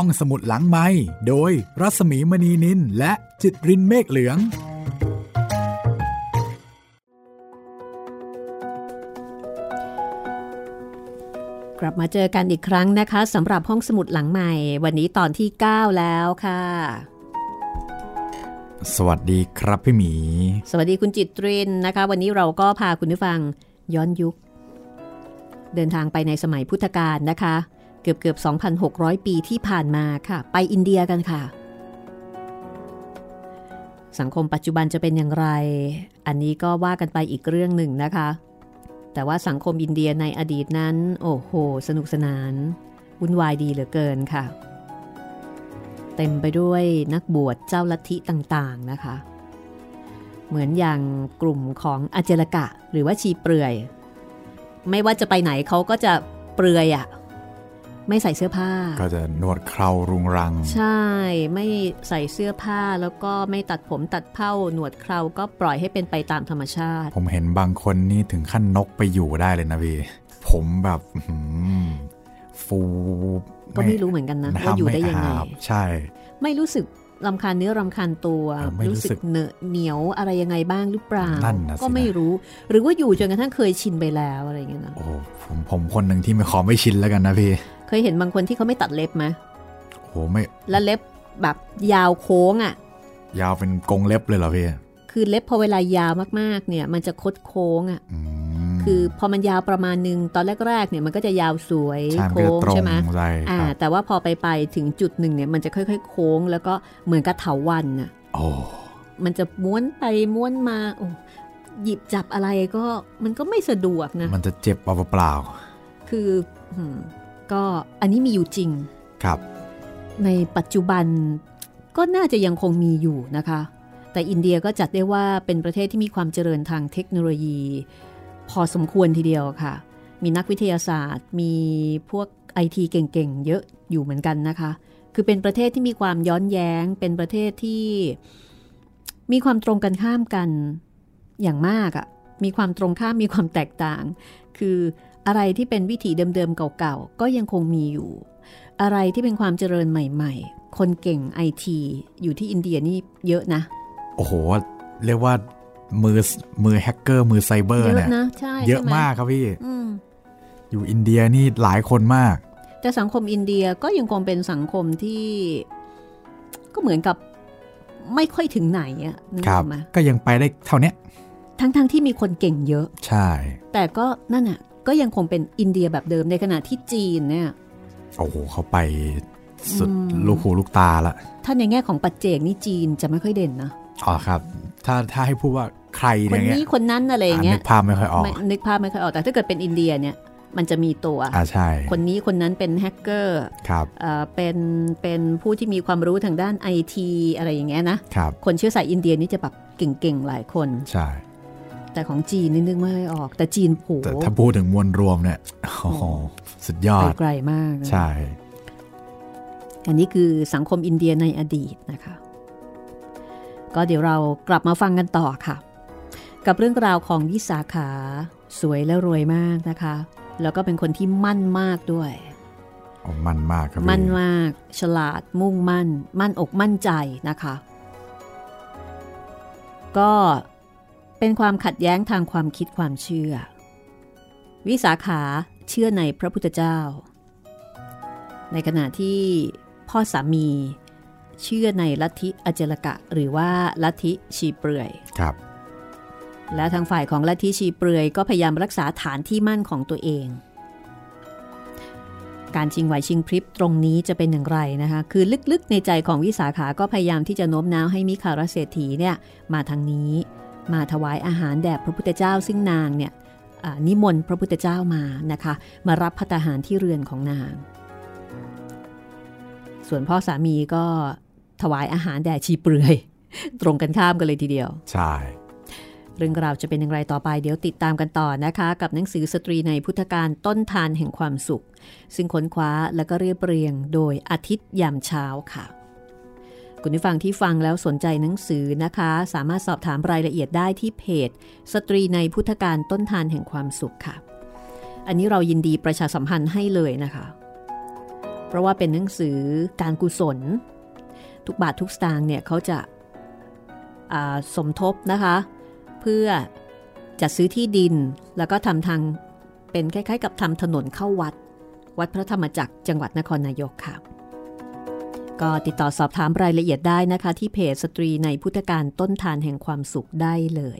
ห้องสมุดหลังไม้โดยรัสมีมณีนินและจิตรินเมฆเหลือง กลับมาเจอกันอีกครั้งนะคะสำหรับห้องสมุดหลังใหม่ วันนี้ตอนที่ 9 แล้วค่ะ สวัสดีครับพี่หมี สวัสดีคุณจิตรินนะคะ วันนี้เราก็พาคุณผู้ฟังย้อนยุค เดินทางไปในสมัยพุทธกาลนะคะ เกือบเกือบ2,600 ปีที่ผ่านมาค่ะ ไปอินเดียกันค่ะ สังคมปัจจุบันจะเป็นอย่างไร อันนี้ก็ว่ากันไปอีกเรื่องหนึ่งนะคะ แต่ว่าสังคมอินเดียในอดีตนั้น โอ้โห สนุกสนาน วุ่นวายดีเหลือเกินค่ะ เต็มไปด้วยนักบวชเจ้าลัทธิต่างๆนะคะ เหมือนอย่างกลุ่มของอาเจลกะ หรือว่าชีเปลือย ไม่ว่าจะไปไหนเขาก็จะเปลือยอะ่ะ ไม่ใส่เสื้อผ้า ก็จะนวดเครารุงรัง ใช่ ไม่ใส่เสื้อผ้าแล้วก็ไม่ตัดผมตัดเผ้าหนวดเคราก็ปล่อยให้เป็นไปตามธรรมชาติ ผมเห็นบางคนนี่ถึงขั้นนกไปอยู่ได้เลยนะพี่ผมแบบอื้อหือฟูก็ไม่รู้เหมือนกันนะว่าอยู่ได้ยังไงม่อาบใช่ ไม่รู้สึกรำคาญเนื้อรำคาญตัวเออไม่รู้สึกเหนอะเหนียวอะไรยังไงบ้างหรือเปล่านั่นน่ะสิก็ไม่รู้ หรือว่าอยู่จนกระทั่งเคยชินไปแล้วอะไรอย่างเงี้ยนะโอ้โหผมผมคนหนึ่งที่ไม่ขอไม่ชินแล้วกันนะพี่ เคยเห็นบางคนที่เขาไม่ตัดเล็บไหมโอ้โหไม่ แล้วเล็บแบบยาวโค้งอะ ยาวเป็นกรงเล็บเลยเหรอพี่คือเล็บพอเวลายาวมากๆ เนี่ย มันจะคดโค้งอะอืมคือพอมันยาวประมาณนึงตอนแรกๆ เนี่ยมันก็จะยาวสวยใช่มันก็โค้จะงตรงใช่ไหมใช่อ่าครับแต่ว่าพอไปไปถึงจุดหนึ่งเนี่ยมันจะค่อยๆ โค้ง แล้วก็เหมือนกับเถาวันน่ะโอ้มันจะม้วนไปม้วนมาโอ้หยิบจับอะไรก็มันก็ไม่สะดวกนะ มันจะเจ็บเปล่าคืออืม ก็อันนี้มีอยู่จริงๆครับ ในปัจจุบันก็น่าจะยังคงมีอยู่นะคะ แต่อินเดียก็จัดได้ว่าเป็นประเทศที่มีความเจริญทางเทคโนโลยี พอสมควรทีเดียวค่ะ มีนักวิทยาศาสตร์ มีพวกไอทีเก่งๆ เยอะอยู่เหมือนกันนะคะ คือเป็นประเทศที่มีความย้อนแย้ง เป็นประเทศที่มีความตรงกันข้ามกันอย่างมากอะ่ะมีความตรงข้ามมีความแตกต่าง คือ อะไรที่เป็นวิถีเดิมๆเก่าๆ ก็ยังคงมีอยู่ อะไรที่เป็นความเจริญใหม่ๆ คนเก่งไอทีอยู่ที่อินเดียนี่เยอะนะ โอ้โห เรียกว่ามือมือแฮกเกอร์ มือไซเบอร์เยเนี่ยอะนะใช่เยอะใช่ไหมากครับพี่อืมอยู่อินเดียนี่หลายคนมาก แต่สังคมอินเดียก็ยังคงเป็นสังคมที่ ก็เหมือนกับไม่ค่อยถึงไหนอะนึกคอรัอบกไหมก็ยังไปได้เท่าเนี้ยทั้งๆที่มีคนเก่งเยอะ ใช่ แต่ก็นั่นน่ะ ก็ยังคงเป็นอินเดียแบบเดิมในขณะที่จีนเนี่ยโอ้โหเขาไปสุดอืมลูกหูลูกตาละถ้าในแง่ของปัจเจกนี่จีนจะไม่ค่อยเด่นนะอ๋อครับ ถ้าถ้าให้พูดว่าใครคนเนี่ยนี้คนนั้นอะไรอย่างเงี้นึยกภาพไม่ค่อยออกไม่นึกภาพไม่ค่อยออกแต่ถ้าเกิดเป็นอินเดียเนี่ยมันจะมีตัวอ่าใช่ คนนี้คนนั้นเป็นแฮกเกอร์ครับเอ่อเป็นเป็นผู้ที่มีความรู้ทางด้านไอทีอะไรอย่างเงี้ยนะครับคนเชื้อสายอินเดียนี่จะแบบเก่งๆหลายคน ใช่ แต่ของจีนนี่นึกไม่ออก แต่จีนโหแต่ถ้าพูดถึงมวลรวมเนี่ยโอ้โหสุดยอไปดไกลมากนะใช่ อันนี้คือสังคมอินเดียในอดีตนะคะ ก็เดี๋ยวเรากลับมาฟังกันต่อค่ะ กับเรื่องราวของวิสาขาสวยและรวยมากนะคะ แล้วก็เป็นคนที่มั่นมากด้วยโอ้มันมากครับพี่มั่นมาก ฉลาดมุ่งมั่น มั่นอกมั่นใจนะคะ ก็ เป็นความขัดแย้งทางความคิดความเชื่อ วิสาขาเชื่อในพระพุทธเจ้า ในขณะที่พ่อสามีเชื่อในลัทธิอเจลกะ หรือว่าลัทธิชีเปลือยครับ และทางฝ่ายของลัทธิชีเปลือยก็พยายามรักษาฐานที่มั่นของตัวเอง การชิงไหวชิงพริบตรงนี้จะเป็นอย่างไรนะคะ คือลึกๆในใจของวิสาขาก็พยายามที่จะโน้มน้าวให้มิคาราเศรษฐีเนี่ยมาทางนี้ มาถวายอาหารแด่พระพุทธเจ้า ซึ่งนางเนี่ยอ่านิมนต์พระพุทธเจ้ามานะคะ มารับพัตตาหารที่เรือนของนาง ส่วนพ่อสามีก็ถวายอาหารแด่ชีเปลือย ตรงกันข้ามกันเลยทีเดียว ใช่เรื่องราวจะเป็นอย่างไรต่อไป เดี๋ยวติดตามกันต่อนะคะ กับหนังสือสตรีในพุทธการต้นทานแห่งความสุข ซึ่งค้นคว้าและก็เรียบเรียงโดยอาทิตย์ยามเช้าค่ะ คุณผู้ฟังที่ฟังแล้วสนใจหนังสือนะคะ สามารถสอบถามรายละเอียดได้ที่เพจ สตรีในพุทธการต้นทานแห่งความสุขค่ะ อันนี้เรายินดีประชาสัมพันธ์ให้เลยนะคะ เพราะว่าเป็นหนังสือการกุศล ทุกบาททุกสตางค์เนี่ยเขาจะสมทบนะคะ เพื่อจัดซื้อที่ดินแล้วก็ทำทางเป็นคล้ายๆ กับทำถนนเข้าวัด วัดพระธรรมจักรจังหวัดนครนายกค่ะ ก็ติดต่อสอบถามรายละเอียดได้นะคะ ที่เพจสตรีในพุทธการต้นทานแห่งความสุขได้เลย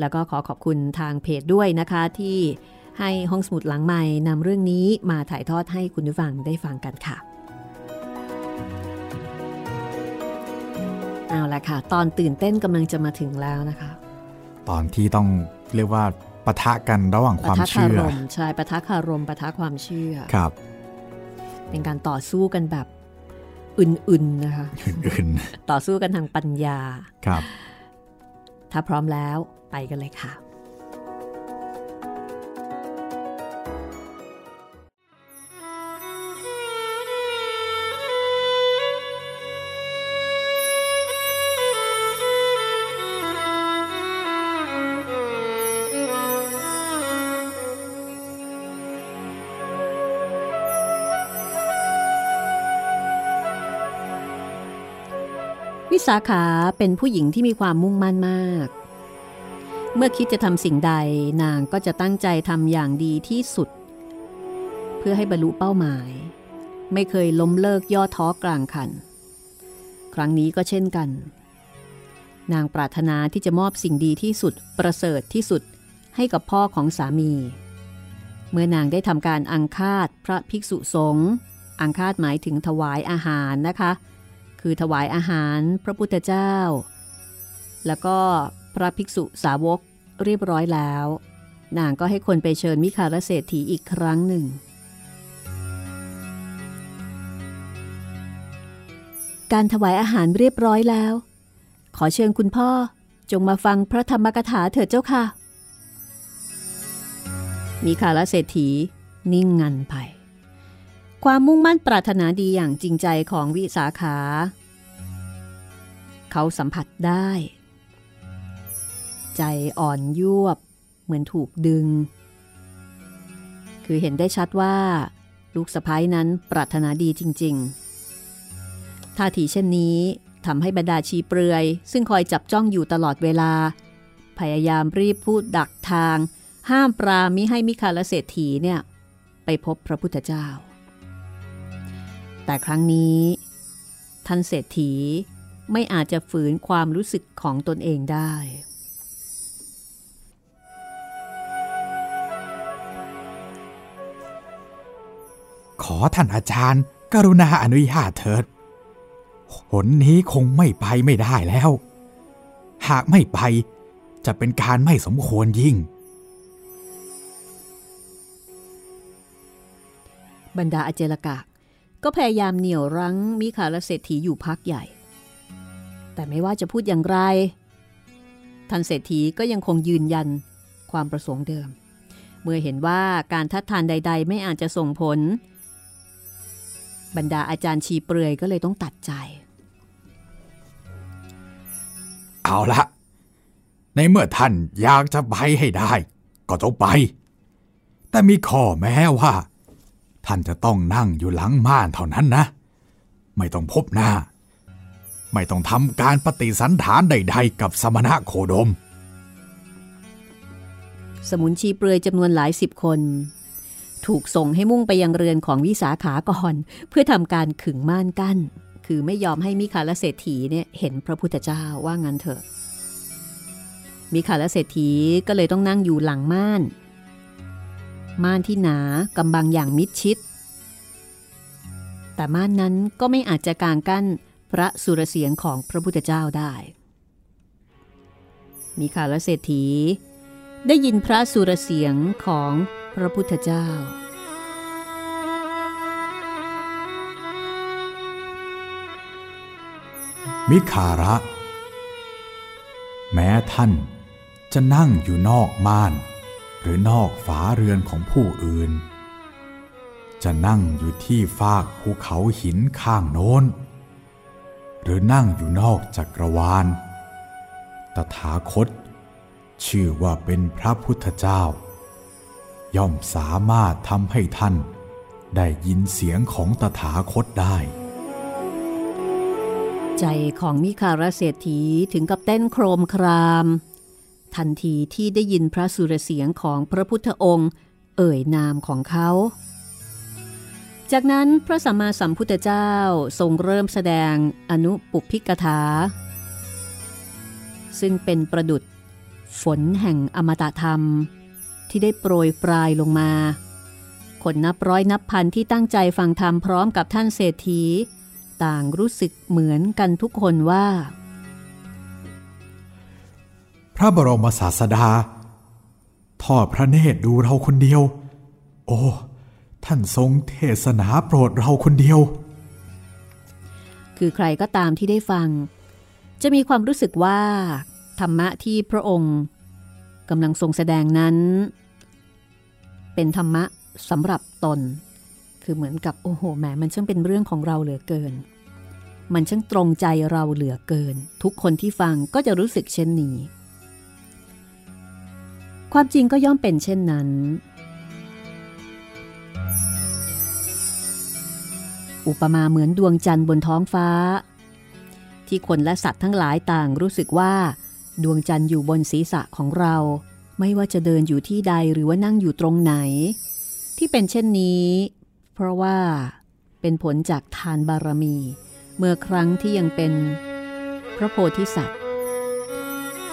แล้วก็ขอขอบคุณทางเพจด้วยนะคะที่ให้ห้องสมุดหลังใหม่นำเรื่องนี้มาถ่ายทอดให้คุณผู้ฟังได้ฟังกันค่ะ เอาละค่ะ ตอนตื่นเต้นกำลังจะมาถึงแล้วนะคะ ตอนที่ต้องเรียกว่าปะทะกันระหว่างความเชื่อใช่ปะทะคารมปะทะความเชื่อครับ เป็นการต่อสู้กันแบบ อื่นๆนะคะอื่นๆ ต่อสู้กันทางปัญญาครับ ถ้าพร้อมแล้วไปกันเลยค่ะ สาขาเป็นผู้หญิงที่มีความมุ่งมั่นมาก เมื่อคิดจะทำสิ่งใดนางก็จะตั้งใจทำอย่างดีที่สุด เพื่อให้บรรลุเป้าหมาย ไม่เคยล้มเลิกย่อท้อกลางคัน ครั้งนี้ก็เช่นกัน นางปรารถนาที่จะมอบสิ่งดีที่สุดประเสริฐที่สุดให้กับพ่อของสามี เมื่อนางได้ทำการอังคาดพระภิกษุสงฆ์อังคาดหมายถึงถวายอาหารนะคะ คือถวายอาหารพระพุทธเจ้า แล้วก็พระภิกษุสาวกเรียบร้อยแล้ว นางก็ให้คนไปเชิญมิคารเศรษฐีอีกครั้งหนึ่ง การถวายอาหารเรียบร้อยแล้ว ขอเชิญคุณพ่อจงมาฟังพระธรรมกถาเถิดเจ้าค่ะ มีคารเศรษฐีนิ่งงันไป ความมุ่งมั่นปรารถนาดีอย่างจริงใจของวิสาขา เขาสัมผัสได้ ใจอ่อนยวบ เหมือนถูกดึง คือเห็นได้ชัดว่า ลูกสะพ้ายนั้นปรารถนาดีจริง ๆ ท่าทีเช่นนี้ทำให้บรรดาชีเปลือย ซึ่งคอยจับจ้องอยู่ตลอดเวลา พยายามรีบพูดดักทาง ห้ามปรามิให้มิคาลเศรษฐีเนี่ย ไปพบพระพุทธเจ้า แต่ครั้งนี้ ท่านเศรษฐีไม่อาจจะฝืนความรู้สึกของตนเองได้ ขอท่านอาจารย์ กรุณาอนุญาตเถิด หนนี้คงไม่ไปไม่ได้แล้ว หากไม่ไปจะเป็นการไม่สมควรยิ่ง บรรดาอเจลกะ ก็พยายามเหนี่ยวรั้งมิคาลเศรษฐีอยู่พักใหญ่ แต่ไม่ว่าจะพูดอย่างไร ท่านเศรษฐีก็ยังคงยืนยันความประสงค์เดิม เมื่อเห็นว่าการทัดทานใด ๆ ไม่อาจจะส่งผล บรรดาอาจารย์ชีเปลือยก็เลยต้องตัดใจ เอาละในเมื่อท่านอยากจะไปให้ได้ ก็ต้องไป แต่มีข้อแม้ว่า ท่านจะต้องนั่งอยู่หลังม่านเท่านั้นนะ ไม่ต้องพบหน้า ไม่ต้องทำการปฏิสันฐานใด ๆ กับสมณะโคดม สมุนชีเปลือยจำนวนหลายสิบคน ถูกส่งให้มุ่งไปยังเรือนของวิสาขาก่อน เพื่อทำการขึงม่านกัน้น คือไม่ยอมให้มิคาลเศรษฐีเนี่ยเห็นพระพุทธเจ้าว่างั้นเถอะมิคาลเศรษฐีก็เลยต้องนั่งอยู่หลังม่าน ม่านที่หนากำบังอย่างมิดชิด แต่ม่านนั้นก็ไม่อาจจะกางกั้นพระสุรเสียงของพระพุทธเจ้าได้ มีข่าวละเศรษฐี ได้ยินพระสุรเสียงของพระพุทธเจ้า มิคาระ แม้ท่านจะนั่งอยู่นอกม่าน รือนอกฝาเรือนของผู้อื่น จะนั่งอยู่ที่ฟากภูเขาหินข้างโน้น หรือนั่งอยู่นอกจักรวาล ตถาคต ชื่อว่าเป็นพระพุทธเจ้า ย่อมสามารถทำให้ท่านได้ยินเสียงของตถาคตได้ ใจของมิคารเศรษฐีถึงกับเต้นโครมคราม ทันทีที่ได้ยินพระสุรเสียงของพระพุทธองค์ เอ่ยนามของเขา จากนั้นพระสัมมาสัมพุทธเจ้าทรงเริ่มแสดงอนุปุพิกถา ซึ่งเป็นประดุษฝนแห่งอมตะธรรม ที่ได้โปรยปลายลงมาคนนับร้อยนับพันที่ตั้งใจฟังธรรมพร้อมกับท่านเศรษฐี ต่างรู้สึกเหมือนกันทุกคนว่า พระบรมศาสดา ทอดพระเนตรดูเราคนเดียว โอ้ ท่านทรงเทศนาโปรดเราคนเดียว คือใครก็ตามที่ได้ฟัง จะมีความรู้สึกว่า ธรรมะที่พระองค์กำลังทรงแสดงนั้น เป็นธรรมะสำหรับตน คือเหมือนกับโอ้โหแหมมันช่างเป็นเรื่องของเราเหลือเกิน มันช่างตรงใจเราเหลือเกิน ทุกคนที่ฟังก็จะรู้สึกเช่นนี้ ความจริงก็ย่อมเป็นเช่นนั้น อุปมาเหมือนดวงจันทร์บนท้องฟ้า ที่คนและสัตว์ทั้งหลายต่างรู้สึกว่า ดวงจันทร์อยู่บนศีรษะของเรา ไม่ว่าจะเดินอยู่ที่ใดหรือว่านั่งอยู่ตรงไหน ที่เป็นเช่นนี้ เพราะว่าเป็นผลจากทานบารมี เมื่อครั้งที่ยังเป็นพระโพธิสัตว์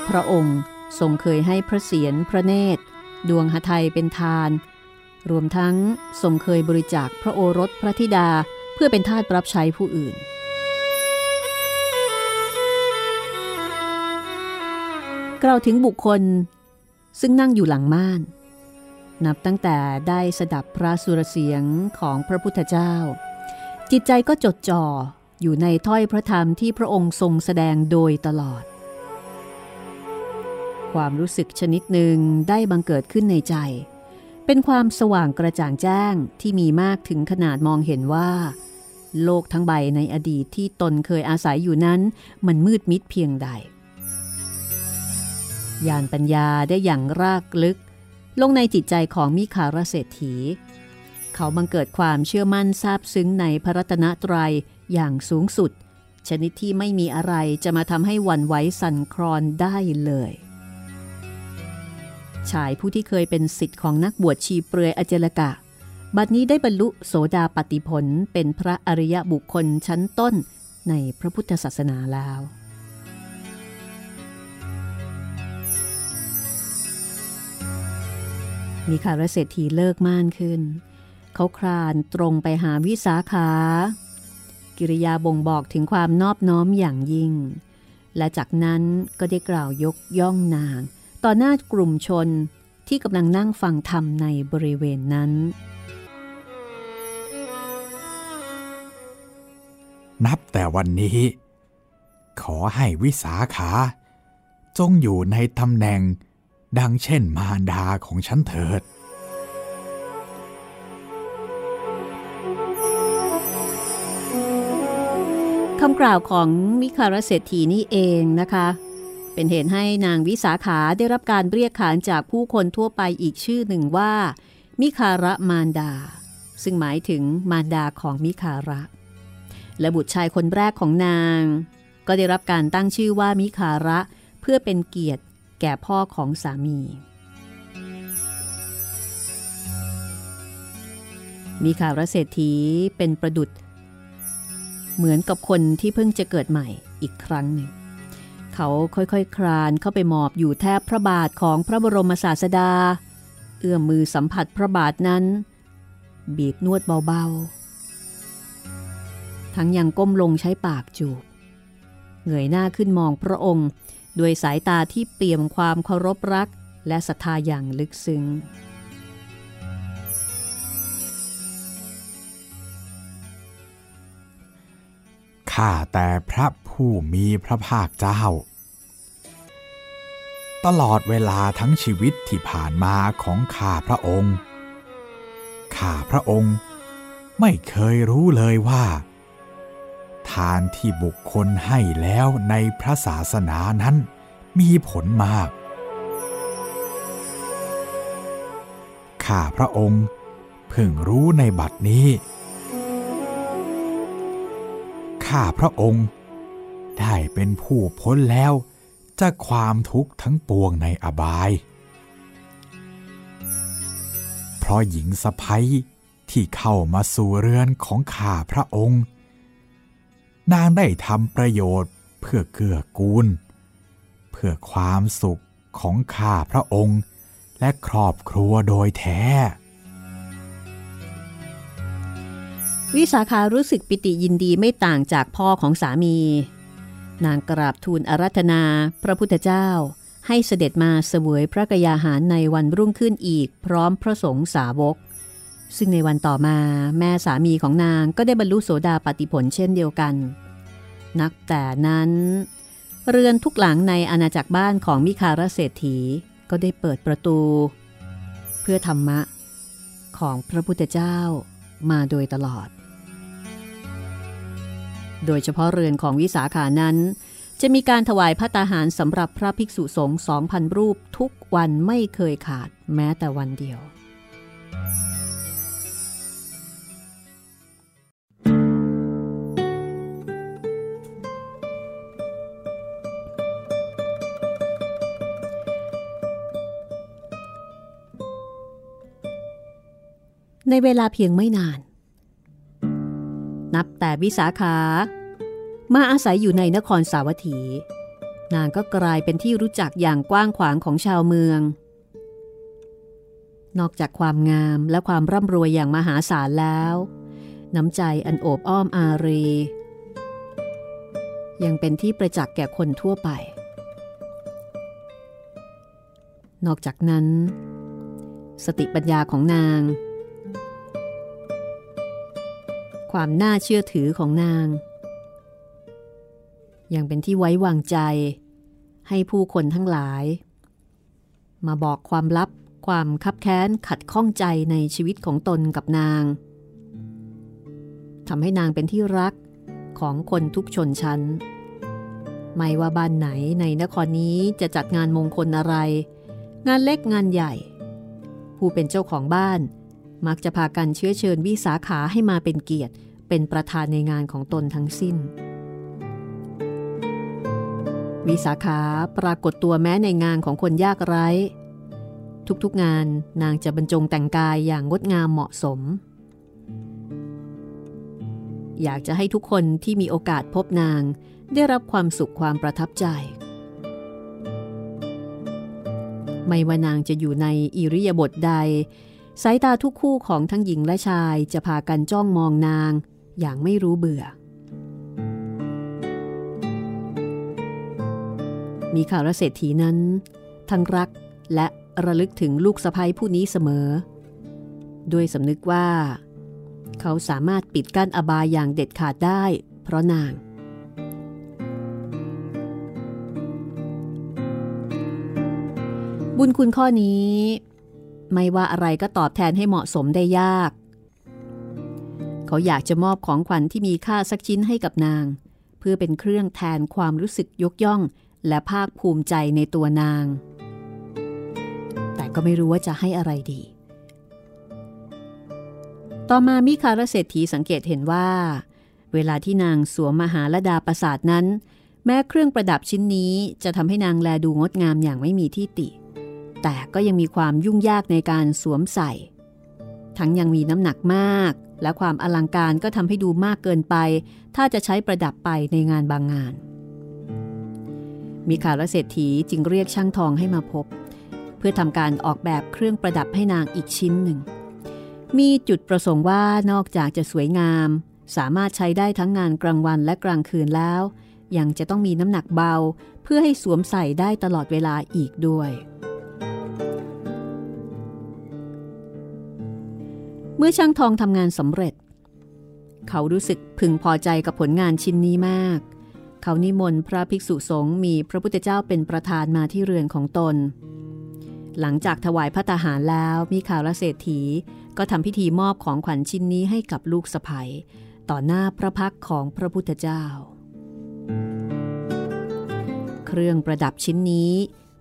พระองค์ ทรงเคยให้พระเศียรพระเนตร ดวงหทัยเป็นทาน รวมทั้งทรงเคยบริจาคพระโอรสพระธิดาเพื่อเป็นทาสรับใช้ผู้อื่น กล่าวถึงบุคคลซึ่งนั่งอยู่หลังม่าน นับตั้งแต่ได้สดับพระสุรเสียงของพระพุทธเจ้า จิตใจก็จดจ่ออยู่ในถ้อยพระธรรมที่พระองค์ทรงแสดงโดยตลอด ความรู้สึกชนิดหนึ่งได้บังเกิดขึ้นในใจ เป็นความสว่างกระจ่างแจ้งที่มีมากถึงขนาดมองเห็นว่า โลกทั้งใบในอดีตที่ตนเคยอาศัยอยู่นั้น มันมืดมิดเพียงใดยานปัญญาได้อย่างรากลึก ลงในจิตใจของมิคารเศรษฐี เขาบังเกิดความเชื่อมั่นซาบซึ้งในพระรัตนตรัยอย่างสูงสุด ชนิดที่ไม่มีอะไรจะมาทำให้วันไหวสั่นคลอนได้เลย ชายผู้ที่เคยเป็นสิทธิ์ของนักบวชชีเปลือยอเจลกะ บัดนี้ได้บรรลุโสดาปติผลเป็นพระอริยบุคคลชั้นต้นในพระพุทธศาสนาแล้ว มีคารเศรษฐีเลิกม่านขึ้น เขาคลานตรงไปหาวิสาขา กิริยาบ่งบอกถึงความนอบน้อมอย่างยิ่ง และจากนั้นก็ได้กล่าวยกย่องนาง ต่อหน้ากลุ่มชนที่กำลังนั่งฟังธรรมในบริเวณนั้น นับแต่วันนี้ ขอให้วิสาขา จงอยู่ในตำแหน่งดังเช่นมารดาของฉันเถิดคำกล่าวของมิคารเศรษฐีนี่เองนะคะ เป็นเหตุให้นางวิสาขาได้รับการเรียกขานจากผู้คนทั่วไปอีกชื่อหนึ่งว่า มิคาระมารดา ซึ่งหมายถึงมารดาของมิคาระ และบุตรชายคนแรกของนาง ก็ได้รับการตั้งชื่อว่ามิคาระเพื่อเป็นเกียรติแก่พ่อของสามี มิคาระเศรษฐีเป็นประดุษเหมือนกับคนที่เพิ่งจะเกิดใหม่อีกครั้งหนึ่ง เขาค่อยๆคคลานเข้าไปหมอบอยู่แทบพระบาทของพระบรมศาสดา เอื้อมมือสัมผัสพระบาทนั้น บีบนวดเบาๆ ทั้งยังก้มลงใช้ปากจูบ เงยหน้าขึ้นมองพระองค์ ด้วยสายตาที่เปี่ยมความเคารพรักและศรัทธาอย่างลึกซึ้งข้าแต่พระ ผู้มีพระภาคเจ้า ตลอดเวลาทั้งชีวิตที่ผ่านมาของข้าพระองค์ข้าพระองค์ไม่เคยรู้เลยว่า ทานที่บุคคลให้แล้วในพระศาสนานั้นมีผลมาก ข้าพระองค์เพิ่งรู้ในบัดนี้ ข้าพระองค์ ได้เป็นผู้พ้นแล้วจากความทุกข์ทั้งปวงในอบาย เพราะหญิงสะพ้ยที่เข้ามาสู่เรือนของข้าพระองค์ นางได้ทำประโยชน์เพื่อเกื้อกูล เพื่อความสุขของข้าพระองค์ และครอบครัวโดยแท้ วิสาขารู้สึกปิติยินดีไม่ต่างจากพ่อของสามี นางกราบทูลอารัธนา พระพุทธเจ้า ให้เสด็จมาเสวยพระกยาหารในวันรุ่งขึ้นอีกพร้อมพระสงฆ์สาวก ซึ่งในวันต่อมาแม่สามีของนางก็ได้บรรลุโสดาปติผลเช่นเดียวกัน นักแต่นั้น เรือนทุกหลังในอาณาจักรบ้านของมิคารเศรษฐีก็ได้เปิดประตู เพื่อธรรมะ ของพระพุทธเจ้ามาโดยตลอด โดยเฉพาะเรือนของวิสาขานั้น จะมีการถวายพระตาหารสำหรับพระภิกษุสงฆ์2,000 รูปทุกวันไม่เคยขาดแม้แต่วันเดียวในเวลาเพียงไม่นาน นับแต่วิสาขา มาอาศัยอยู่ในนครสาวัตถี นางก็กลายเป็นที่รู้จักอย่างกว้างขวางของชาวเมือง นอกจากความงามและความร่ำรวยอย่างมหาศาลแล้ว น้ำใจอันโอบอ้อมอารี ยังเป็นที่ประจักษ์แก่คนทั่วไป นอกจากนั้น สติปัญญาของนาง ความน่าเชื่อถือของนาง ยังเป็นที่ไว้วางใจ ให้ผู้คนทั้งหลาย มาบอกความลับความคับแค้นขัดข้องใจในชีวิตของตนกับนางทำให้นางเป็นที่รักของคนทุกชนชั้น ไม่ว่าบ้านไหนในนครนี้จะจัดงานมงคลอะไร งานเล็กงานใหญ่ ผู้เป็นเจ้าของบ้าน มักจะพากันเชื้อเชิญวิสาขาให้มาเป็นเกียรติ เป็นประธานในงานของตนทั้งสิ้น วิสาขาปรากฏตัวแม้ในงานของคนยากไร้ ทุกๆงานนางจะบรรจงแต่งกายอย่างงดงามเหมาะสม อยากจะให้ทุกคนที่มีโอกาสพบนางได้รับความสุขความประทับใจ ไม่ว่านางจะอยู่ในอิริยาบถใด สายตาทุกคู่ของทั้งหญิงและชายจะพากันจ้องมองนางอย่างไม่รู้เบื่อ มีข่าวรเศรษฐีนั้น ทั้งรักและระลึกถึงลูกสะพ้ยผู้นี้เสมอ ด้วยสำนึกว่า เขาสามารถปิดกั้นอบายอย่างเด็ดขาดได้ เพราะนางบุญคุณข้อนี้ ไม่ว่าอะไรก็ตอบแทนให้เหมาะสมได้ยาก เขาอยากจะมอบของขวัญที่มีค่าสักชิ้นให้กับนาง เพื่อเป็นเครื่องแทนความรู้สึกยกย่อง และภาคภูมิใจในตัวนาง แต่ก็ไม่รู้ว่าจะให้อะไรดี ต่อมามิคารเศรษฐีสังเกตเห็นว่า เวลาที่นางสวมมหาลดาประสาทนั้น แม้เครื่องประดับชิ้นนี้จะทำให้นางแลดูงดงามอย่างไม่มีที่ติ แต่ก็ยังมีความยุ่งยากในการสวมใส่ ทั้งยังมีน้ำหนักมาก และความอลังการก็ทำให้ดูมากเกินไป ถ้าจะใช้ประดับไปในงานบางงาน มีข่าวและเศรษฐีจึงเรียกช่างทองให้มาพบ เพื่อทำการออกแบบเครื่องประดับให้นางอีกชิ้นหนึ่ง มีจุดประสงค์ว่านอกจากจะสวยงาม สามารถใช้ได้ทั้งงานกลางวันและกลางคืนแล้ว ยังจะต้องมีน้ำหนักเบาเพื่อให้สวมใส่ได้ตลอดเวลาอีกด้วย มื่อช่างทองทำงานสำเร็จ เขารู้สึกพึงพอใจกับผลงานชิ้นนี้มาก เขานิมนต์พระภิกษุสงฆ์มีพระพุทธเจ้าเป็นประธานมาที่เรือนของตน หลังจากถวายพระตาหารแล้วมีข่าวละเศรษฐีก็ทำพิธีมอบของขวัญชิ้นนี้ให้กับลูกสะใภ้ต่อหน้าพระพักของพระพุทธเจ้า เครื่องประดับชิ้นนี้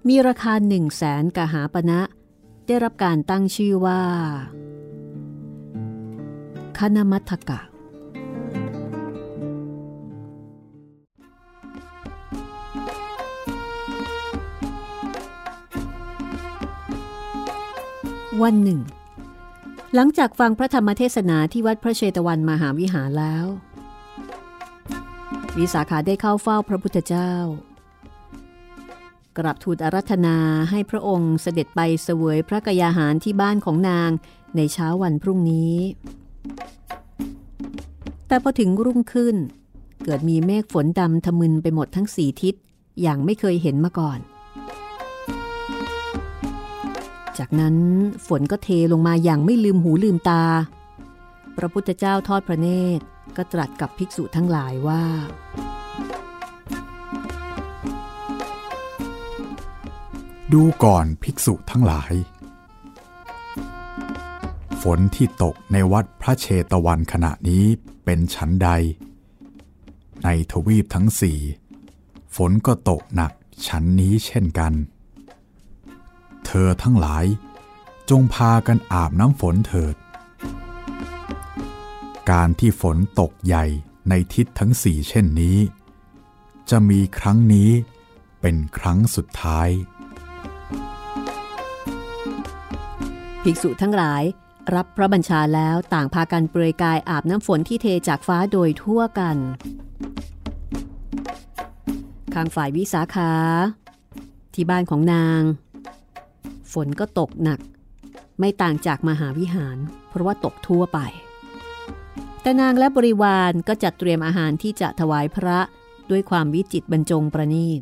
มีราคาหนึ่งแสนกหาปณะได้รับการตั้งชื่อว่า นมัทกะ วันหนึ่ง หลังจากฟังพระธรรมเทศนาที่วัดพระเชตวันมหาวิหารแล้ว วิสาขาได้เข้าเฝ้าพระพุทธเจ้ากราบทูลอารัธนาให้พระองค์เสด็จไปเสวยพระกยาหารที่บ้านของนางในเช้าวันพรุ่งนี้ แต่พอถึงรุ่งขึ้น เกิดมีเมฆฝนดำทะมึนไปหมดทั้งสี่ทิศอย่างไม่เคยเห็นมาก่อน จากนั้นฝนก็เทลงมาอย่างไม่ลืมหูลืมตา พระพุทธเจ้าทอดพระเนตรก็ตรัสกับภิกษุทั้งหลายว่า ดูก่อนภิกษุทั้งหลาย ฝนที่ตกในวัดพระเชตวันขณะนี้เป็นชั้นใด ในทวีปทั้งสี่ฝนก็ตกหนักชั้นนี้เช่นกัน เธอทั้งหลายจงพากันอาบน้ำฝนเถิด การที่ฝนตกใหญ่ในทิศทั้งสี่เช่นนี้ จะมีครั้งนี้เป็นครั้งสุดท้าย ภิกษุทั้งหลาย รับพระบัญชาแล้วต่างพากันเปลือยกายอาบน้ำฝนที่เทจากฟ้าโดยทั่วกัน ข้างฝ่ายวิสาขา ที่บ้านของนาง ฝนก็ตกหนัก ไม่ต่างจากมหาวิหาร เพราะว่าตกทั่วไป แต่นางและบริวารก็จัดเตรียมอาหารที่จะถวายพระด้วยความวิจิตบรรจงประณีต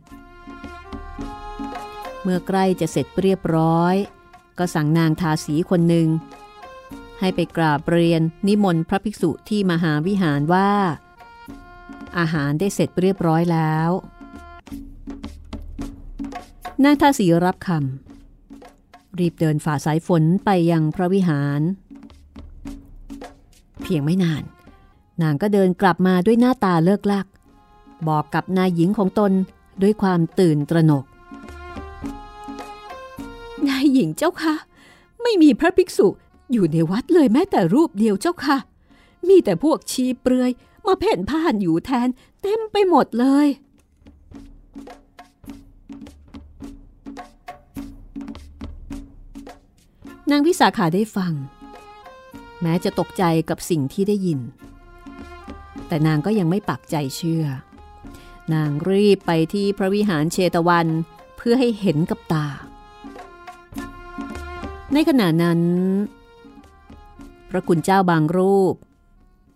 เมื่อใกล้จะเสร็จเรียบร้อย ก็สั่งนางทาสีคนหนึ่ง ให้ไปกราบเรียนนิมนต์พระภิกษุที่มหาวิหารว่า อาหารได้เสร็จเรียบร้อยแล้วนางทาสีรับคำรีบเดินฝ่าสายฝนไปยังพระวิหาร เพียงไม่นาน นางก็เดินกลับมาด้วยหน้าตาเลิกลัก บอกกับนายหญิงของตนด้วยความตื่นตระหนก นายหญิงเจ้าคะ ไม่มีพระภิกษุ อยู่ในวัดเลยแม้แต่รูปเดียวเจ้าค่ะ มีแต่พวกชีเปลือยมาเพ่นพ่านอยู่แทนเต็มไปหมดเลย นางวิสาขาได้ฟัง แม้จะตกใจกับสิ่งที่ได้ยิน แต่นางก็ยังไม่ปักใจเชื่อ นางรีบไปที่พระวิหารเชตวันเพื่อให้เห็นกับตา ในขณะนั้น พระคุณเจ้าบางรูป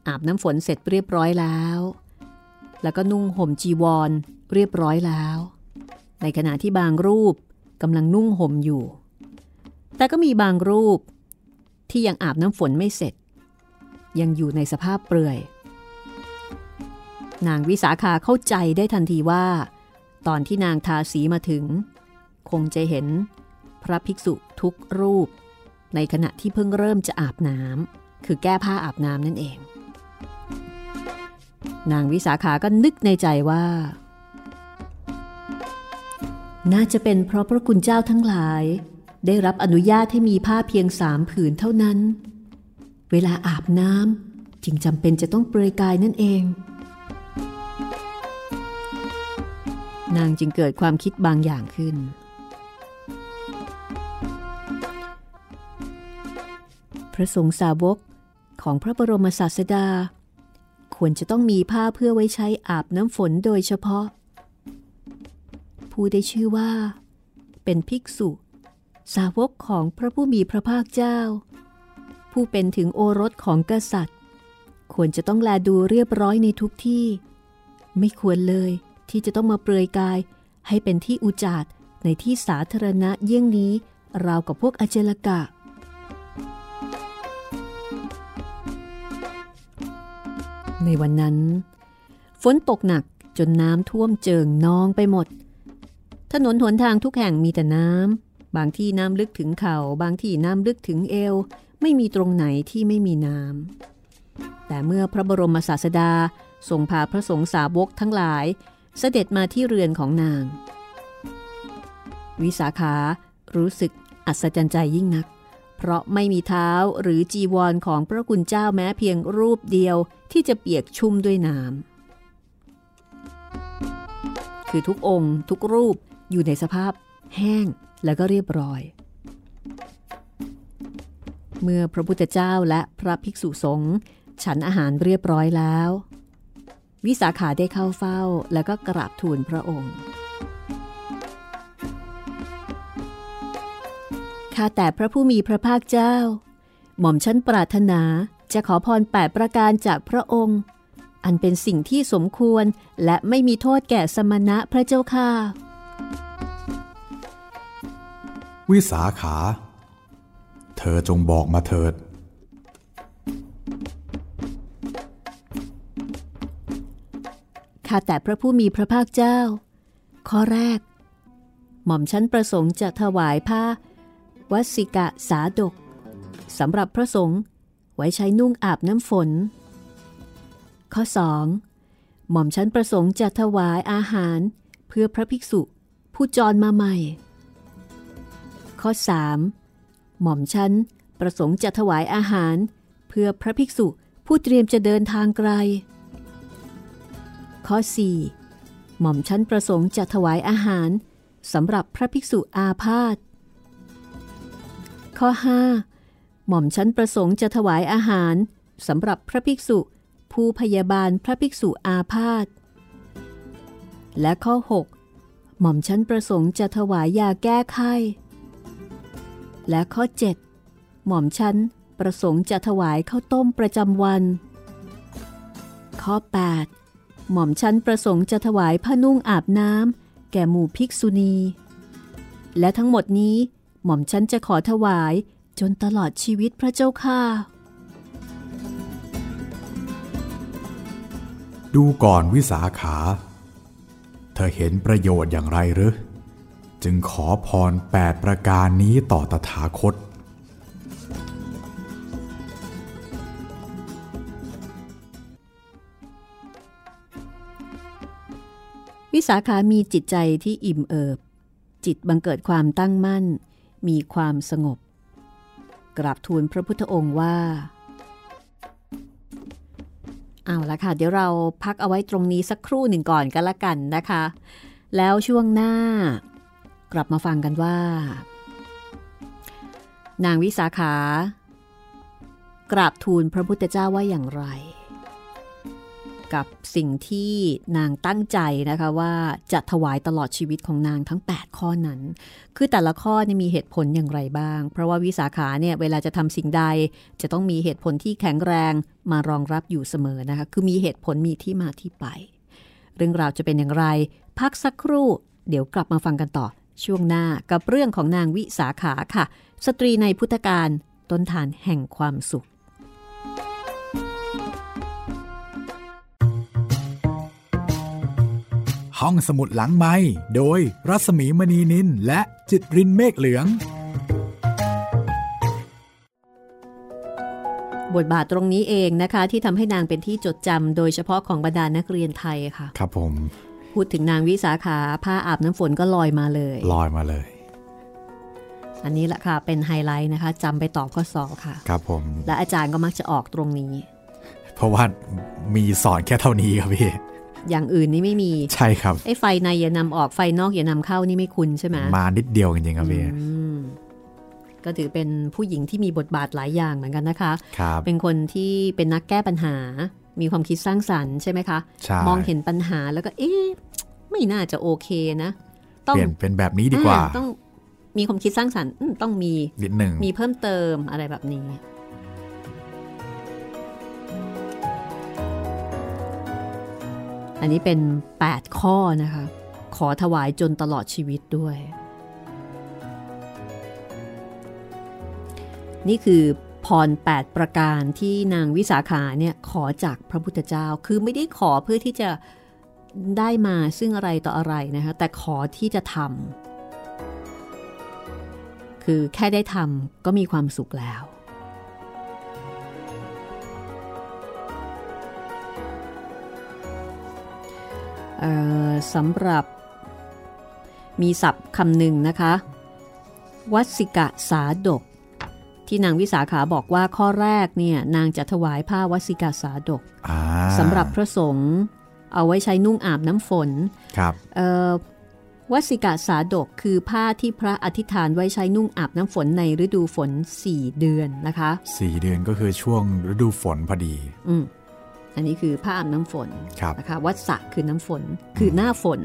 อาบน้ำฝนเสร็จเรียบร้อยแล้ว แล้วก็นุ่งห่มจีวรเรียบร้อยแล้ว ในขณะที่บางรูปกำลังนุ่งห่มอยู่ แต่ก็มีบางรูปที่ยังอาบน้ำฝนไม่เสร็จ ยังอยู่ในสภาพเปลือย นางวิสาขาเข้าใจได้ทันทีว่า ตอนที่นางทาสีมาถึง คงจะเห็นพระภิกษุทุกรูป ในขณะที่เพิ่งเริ่มจะอาบน้ำคือแก้ผ้าอาบน้ำนั่นเอง นางวิสาขาก็นึกในใจว่า น่าจะเป็นเพราะพระคุณเจ้าทั้งหลาย ได้รับอนุญาตให้มีผ้าเพียงสามผืนเท่านั้น เวลาอาบน้ำจึงจำเป็นจะต้องเปลือยกายนั่นเอง นางจึงเกิดความคิดบางอย่างขึ้น พระสงฆ์สาวกของพระบรมศาสดา ควรจะต้องมีผ้าเพื่อไว้ใช้อาบน้ำฝนโดยเฉพาะ ผู้ได้ชื่อว่า เป็นภิกษุ สาวกของพระผู้มีพระภาคเจ้า ผู้เป็นถึงโอรสของกษัตริย์ ควรจะต้องแลดูเรียบร้อยในทุกที่ ไม่ควรเลยที่จะต้องมาเปลือยกายให้เป็นที่อุจาดในที่สาธารณะเยี่ยงนี้ ราวกับพวกอเจลกะ ในวันนั้น ฝนตกหนักจนน้ำท่วมเจิงนองไปหมด ถนนหนทางทุกแห่งมีแต่น้ำ บางที่น้ำลึกถึงเขา่า บางที่น้ำลึกถึงเอว ไม่มีตรงไหนที่ไม่มีน้ำ แต่เมื่อพระบรมศาสดาทรงพาพระสงฆ์สาวกทั้งหลาย เสด็จมาที่เรือนของนาง วิสาขารู้สึกอัศจรรย์ใจยิ่งนัก เพราะไม่มีเท้าหรือจีวรของพระคุณเจ้าแม้เพียงรูปเดียวที่จะเปียกชุ่มด้วยน้ำคือทุกองค์ ทุกรูปอยู่ในสภาพแห้งแล้วก็เรียบร้อย เมื่อพระพุทธเจ้าและพระภิกษุสงฆ์ฉันอาหารเรียบร้อยแล้ว วิสาขาได้เข้าเฝ้าแล้วก็กราบทูลพระองค์ ข้าแต่พระผู้มีพระภาคเจ้า หม่อมชั้นปรารถนาจะขอพรแปดประการจากพระองค์ อันเป็นสิ่งที่สมควรและไม่มีโทษแก่สมณะพระเจ้าค่ะ วิสาขา เธอจงบอกมาเถิด ข้าแต่พระผู้มีพระภาคเจ้า ข้อแรก หม่อมชั้นประสงค์จะถวายผ้า วัสิกะสาดกสำหรับพระสงฆ์ไว้ใช้นุ่งอาบน้ำฝน ข้อ 2. หม่อมชั้นประสงค์จะถวายอาหารเพื่อพระภิกษุผู้จรมาใหม่ ข้อ 3. หม่อมชั้นประสงค์จะถวายอาหาร เพื่อพระภิกษุผู้เตรียมจะเดินทางไกล ข้อ 4. หม่อมชั้นประสงค์จะถวายอาหารสำหรับพระภิกษุอาพาธ ข้อ 5. หม่อมชั้นประสงค์จะถวายอาหารสำหรับพระภิกษุ ผู้พยาบาลพระภิกษุอาพาธและข้อ 6. หม่อมชั้นประสงค์จะถวายยาแก้ไข้และข้อ 7. หม่อมชั้นประสงค์จะถวายข้าวต้มประจำวัน ข้อ 8. หม่อมชั้นประสงค์จะถวายผ้านุ่งอาบน้ำแก่หมู่ภิกษุณี และทั้งหมดนี้ หม่อมฉันจะขอถวายจนตลอดชีวิตพระเจ้าค่ะ ดูก่อนวิสาขา เธอเห็นประโยชน์อย่างไรหรือ จึงขอพรแปดประการนี้ต่อตถาคต วิสาขามีจิตใจที่อิ่มเอิบ จิตบังเกิดความตั้งมั่น มีความสงบ กราบทูลพระพุทธองค์ว่าเอาละค่ะ เดี๋ยวเราพักเอาไว้ตรงนี้สักครู่หนึ่งก่อนกันละกันนะคะ แล้วช่วงหน้ากลับมาฟังกันว่า นางวิสาขากราบทูลพระพุทธเจ้าว่าอย่างไร กับสิ่งที่นางตั้งใจนะคะว่าจะถวายตลอดชีวิตของนางทั้ง 8 ข้อนั้น คือแต่ละข้อนี่มีเหตุผลอย่างไรบ้าง เพราะว่าวิสาขาเนี่ยเวลาจะทำสิ่งใด จะต้องมีเหตุผลที่แข็งแรงมารองรับอยู่เสมอนะคะ คือมีเหตุผลมีที่มาที่ไป เรื่องราวจะเป็นอย่างไร พักสักครู่ เดี๋ยวกลับมาฟังกันต่อ ช่วงหน้ากับเรื่องของนางวิสาขาค่ะ สตรีในพุทธการต้นฐานแห่งความสุข ห้องสมุดหลังไม้โดยรัสมีมณีนินและจิตรินเมฆเหลือง บทบาทตรงนี้เองนะคะ ที่ทำให้นางเป็นที่จดจำโดยเฉพาะของบรรดานักเรียนไทยค่ะ ครับผม พูดถึงนางวิสาขาผ้าอาบน้ำฝนก็ลอยมาเลย ลอยมาเลย อันนี้แหละค่ะเป็นไฮไลท์นะคะจำไปตอบข้อสอบค่ะ ครับผม และอาจารย์ก็มักจะออกตรงนี้ เพราะว่ามีสอนแค่เท่านี้ครับพี่ อย่างอื่นนี่ไม่มี ใช่ครับไอ้ไฟในอย่านำออกไฟนอกอย่านำเข้านี่ไม่คุณใช่ไหมมานิดเดียวจริงๆครับพี่ก็ถือเป็นผู้หญิงที่มีบทบาทหลายอย่างเหมือนกันนะคะครับเป็นคนที่เป็นนักแก้ปัญหา มีความคิดสร้างสรรค์ใช่ไหมคะมองเห็นปัญหาแล้วก็ เอ๊ะไม่น่าจะโอเคนะ ต้องเปลี่ยนเป็นแบบนี้ดีกว่า ต้องมีความคิดสร้างสรรค์ต้องมีนิดหนึ่งมีเพิ่มเติมอะไรแบบนี้ อันนี้เป็น 8 ข้อนะคะ ขอถวายจนตลอดชีวิตด้วย นี่คือพร 8 ประการที่นางวิสาขาเนี่ยขอจากพระพุทธเจ้า คือไม่ได้ขอเพื่อที่จะได้มาซึ่งอะไรต่ออะไรนะคะ แต่ขอที่จะทำคือแค่ได้ทำก็มีความสุขแล้ว สำหรับมีศัพท์คำหนึ่งนะคะ วัสิกะสาดก ที่นางวิสาขาบอกว่าข้อแรกเนี่ยนางจะถวายผ้าวสิกาสาดกอ่าสำหรับพระสงฆ์เอาไว้ใช้นุ่งอาบน้ำฝนครับเอ่อวสิกาสาดกคือผ้าที่พระอธิษฐานไว้ใช้นุ่งอาบน้ำฝนในฤดูฝน 4 เดือนนะคะสี่เดือนก็คือช่วงฤดูฝนพอดี อืมอันนี้คือผ้าอาบน้ำฝนครับนะคะวัดสะคือน้ำฝนคือหน้าฝน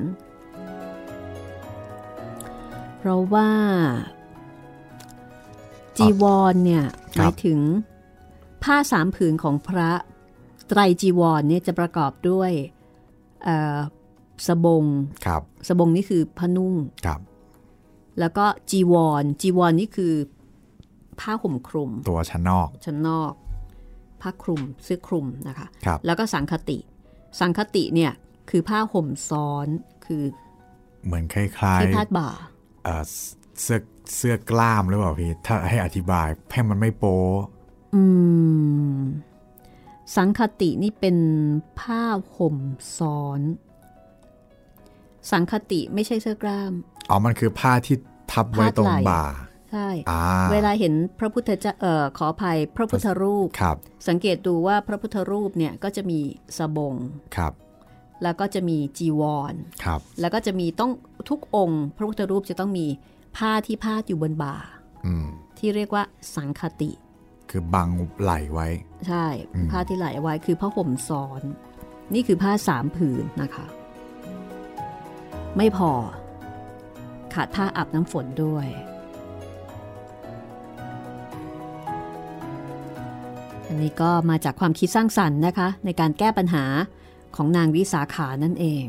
เพราะว่าจีวรเนี่ยหครับมายถึงผ้าสามผืนของพระไตรจีวรเนี่ยจะประกอบด้วยเอ่อสบงครับสบงนี่คือผ้านุ่งครับแล้วก็จีวรจีวรนี่คือผ้าห่มคลุม ตัวชั้นนอกชั้นนอก ผ้าคลุมเสื้อคลุมนะคะครับแล้วก็สังคติ สังคติเนี่ยคือผ้าห่มซ้อนคือเหมือนคล้ายที่พาดบ่าๆเอ่อเสื้อเสื้อกล้ามหรือเปล่าพี่ถ้าให้อธิบายให้มันไม่โป๊อืมสังคตินี่เป็นผ้าห่มซ้อน สังคติไม่ใช่เสื้อกล้าม อ๋อ มันคือผ้าที่ทับไว้ตรงพาดไหล่บ่า ใช่อ่าเวลาเห็นพระพุทธเจ้าเอ่อขออภัยพระพุทธรูปครับสังเกตดูว่าพระพุทธรูปเนี่ยก็จะมีสบงครับ แล้วก็จะมีจีวรครับ แล้วก็จะมีต้องทุกองค์ พระพุทธรูปจะต้องมีผ้าที่พาดอยู่บนบ่าอืมที่เรียกว่าสังคติ คือบังไหลไว้ ใช่อืมผ้าที่ไหลเอาไว้คือผ้าห่มซ้อน นี่คือผ้าสามผืนนะคะ ไม่พอ ขาดผ้าอาบน้ำฝนด้วย อันนี้ก็มาจากความคิดสร้างสรรค์นะคะ ในการแก้ปัญหาของนางวิสาขานั่นเอง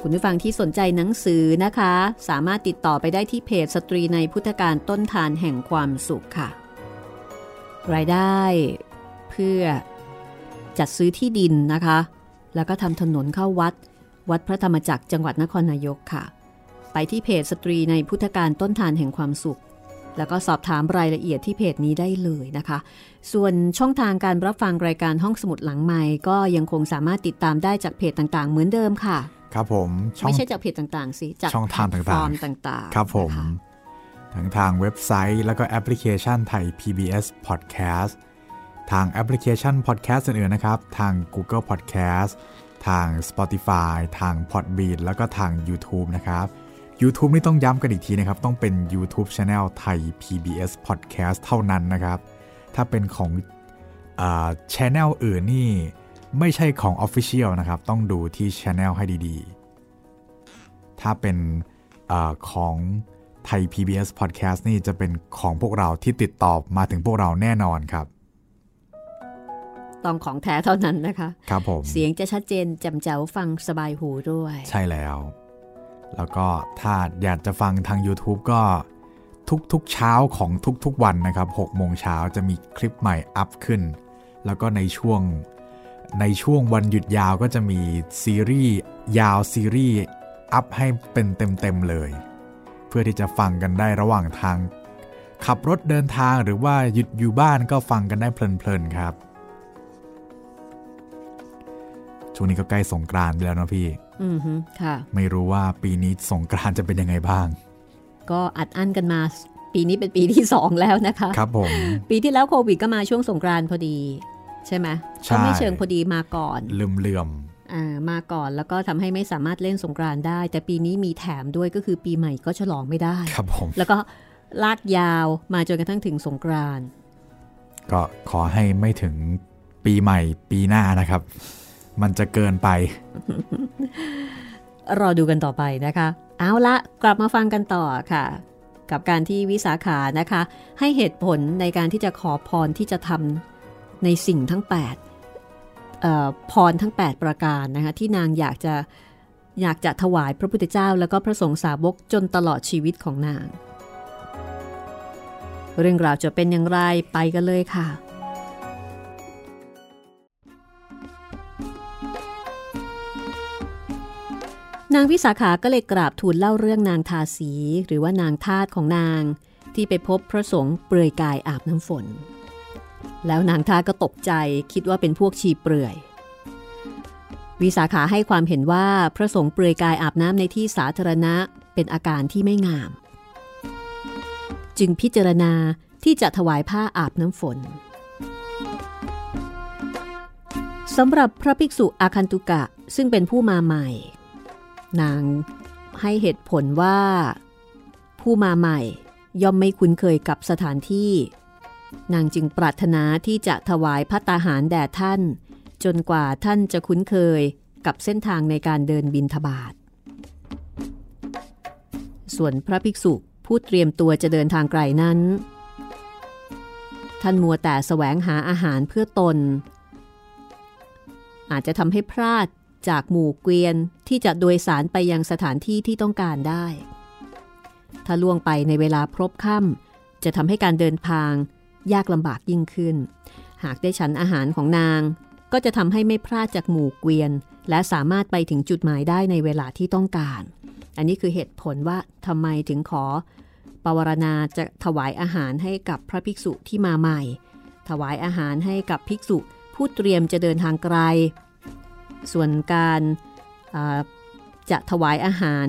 คุณผู้ฟังที่สนใจหนังสือนะคะ สามารถติดต่อไปได้ที่เพจสตรีในพุทธการต้นทานแห่งความสุขค่ะ รายได้เพื่อจัดซื้อที่ดินนะคะ แล้วก็ทำถนนเข้าวัด วัดพระธรรมจักรจังหวัดนครนายกค่ะ ไปที่เพจสตรีในพุทธการต้นทานแห่งความสุข แล้วก็สอบถามรายละเอียดที่เพจนี้ได้เลยนะคะ ส่วนช่องทางการรับฟังรายการห้องสมุดหลังไม้ก็ยังคงสามารถติดตามได้จากเพจต่างๆ เหมือนเดิมค่ะ ครับผมช่องไม่ใช่จากเพจต่างๆสิจากช่องทางต่างๆแพลตฟอร์มต่างๆ ครับผมนะะทั้งทางเว็บไซต์ แล้วก็แอปพลิเคชันไทย PBS Podcast ทางแอปพลิเคชัน Podcast อื่นๆนะครับ ทาง Google Podcast ทาง Spotify ทาง Podbean แล้วก็ทาง YouTube นะครับ YouTube นี่ต้องย้ำกันอีกทีนะครับ ต้องเป็น YouTube Channel ไทย PBS Podcast เท่านั้นนะครับ ถ้าเป็นของอ่า Channel อื่นนี่ ไม่ใช่ของ Official นะครับ ต้องดูที่ Channel ให้ดีๆ ถ้าเป็นอาของไทย PBS Podcast นี่จะเป็นของพวกเราที่ติดต่อมาถึงพวกเราแน่นอนครับ ต้องของแท้เท่านั้นนะคะ ครับผม เสียงจะชัดเจนแจ่มแจ๋วฟังสบายหูด้วย ใช่แล้ว แล้วก็ถ้าอยากจะฟังทาง YouTube ก็ทุกๆเช้าของทุกๆวันนะครับ6โมงเช้าจะมีคลิปใหม่อัพขึ้น แล้วก็ในช่วงในช่วงวันหยุดยาวก็จะมีซีรีส์ยาวซีรีส์อัพให้เป็นเต็มๆเลย เพื่อที่จะฟังกันได้ระหว่างทาง ขับรถเดินทางหรือว่าหยุดอยู่บ้านก็ฟังกันได้เพลินๆครับ ช่วงนี้ก็ใกล้สงกรานต์ไปแล้วนะพี่ ค่ะ ไม่รู้ว่าปีนี้สงกรานต์จะเป็นยังไงบ้าง ก็อัดอั้นกันมา ปีนี้เป็นปีที่สองแล้วนะคะ ครับผม ปีที่แล้วโควิดก็มาช่วงสงกรานต์พอดี ใช่ไหมใช่ก็ไม่เชิงพอดีมาก่อนลืมเลื่อมอ่ามาก่อนแล้วก็ทำให้ไม่สามารถเล่นสงกรานต์ได้ แต่ปีนี้มีแถมด้วยก็คือปีใหม่ก็ฉลองไม่ได้ครับผมแล้วก็ลากยาวมาจนกระทั่งถึงสงกรานต์ก็ขอให้ไม่ถึงปีใหม่ปีหน้านะครับ มันจะเกินไป รอดูกันต่อไปนะคะ เอาละกลับมาฟังกันต่อค่ะ กับการที่วิสาขานะคะ ให้เหตุผลในการที่จะขอพรที่จะทำในสิ่งทั้ง8พรทั้ง 8 ประการนะคะที่นางอยากจะอยากจะถวายพระพุทธเจ้า แล้วก็พระสงฆ์สาวกจนตลอดชีวิตของนาง เรื่องราวจะเป็นอย่างไรไปกันเลยค่ะ นางวิสาขาก็เลยกราบทูลเล่าเรื่องนางทาสี หรือว่านางทาสของนางที่ไปพบพระสงฆ์เปลือยกายอาบน้ำฝน แล้วนางทาก็ตกใจคิดว่าเป็นพวกชีเปลือย วิสาขาให้ความเห็นว่าพระสงฆ์เปลือยกายอาบน้ำในที่สาธารณะเป็นอาการที่ไม่งาม จึงพิจารณาที่จะถวายผ้าอาบน้ำฝนสำหรับพระภิกษุอาคันตุกะซึ่งเป็นผู้มาใหม่ นางให้เหตุผลว่า ผู้มาใหม่ย่อมไม่คุ้นเคยกับสถานที่ นางจึงปรารถนาที่จะถวายพัตตาหารแด่ท่าน จนกว่าท่านจะคุ้นเคยกับเส้นทางในการเดินบินทบาท ส่วนพระภิกษุผู้เตรียมตัวจะเดินทางไกลนั้น ท่านมัวแต่แสวงหาอาหารเพื่อตน อาจจะทำให้พลาด จากหมู่เกวียนที่จะโดยสารไปยังสถานที่ที่ต้องการได้ ถ้าล่วงไปในเวลาพรบค่ำจะทำให้การเดินทางยากลำบากยิ่งขึ้น หากได้ฉันอาหารของนาง ก็จะทำให้ไม่พลาดจากหมู่เกวียน และสามารถไปถึงจุดหมายได้ในเวลาที่ต้องการ อันนี้คือเหตุผลว่าทำไมถึงขอปวารณาจะถวายอาหารให้กับพระภิกษุที่มาใหม่ ถวายอาหารให้กับภิกษุผู้เตรียมจะเดินทางไกล ส่วนการจะถวายอาหาร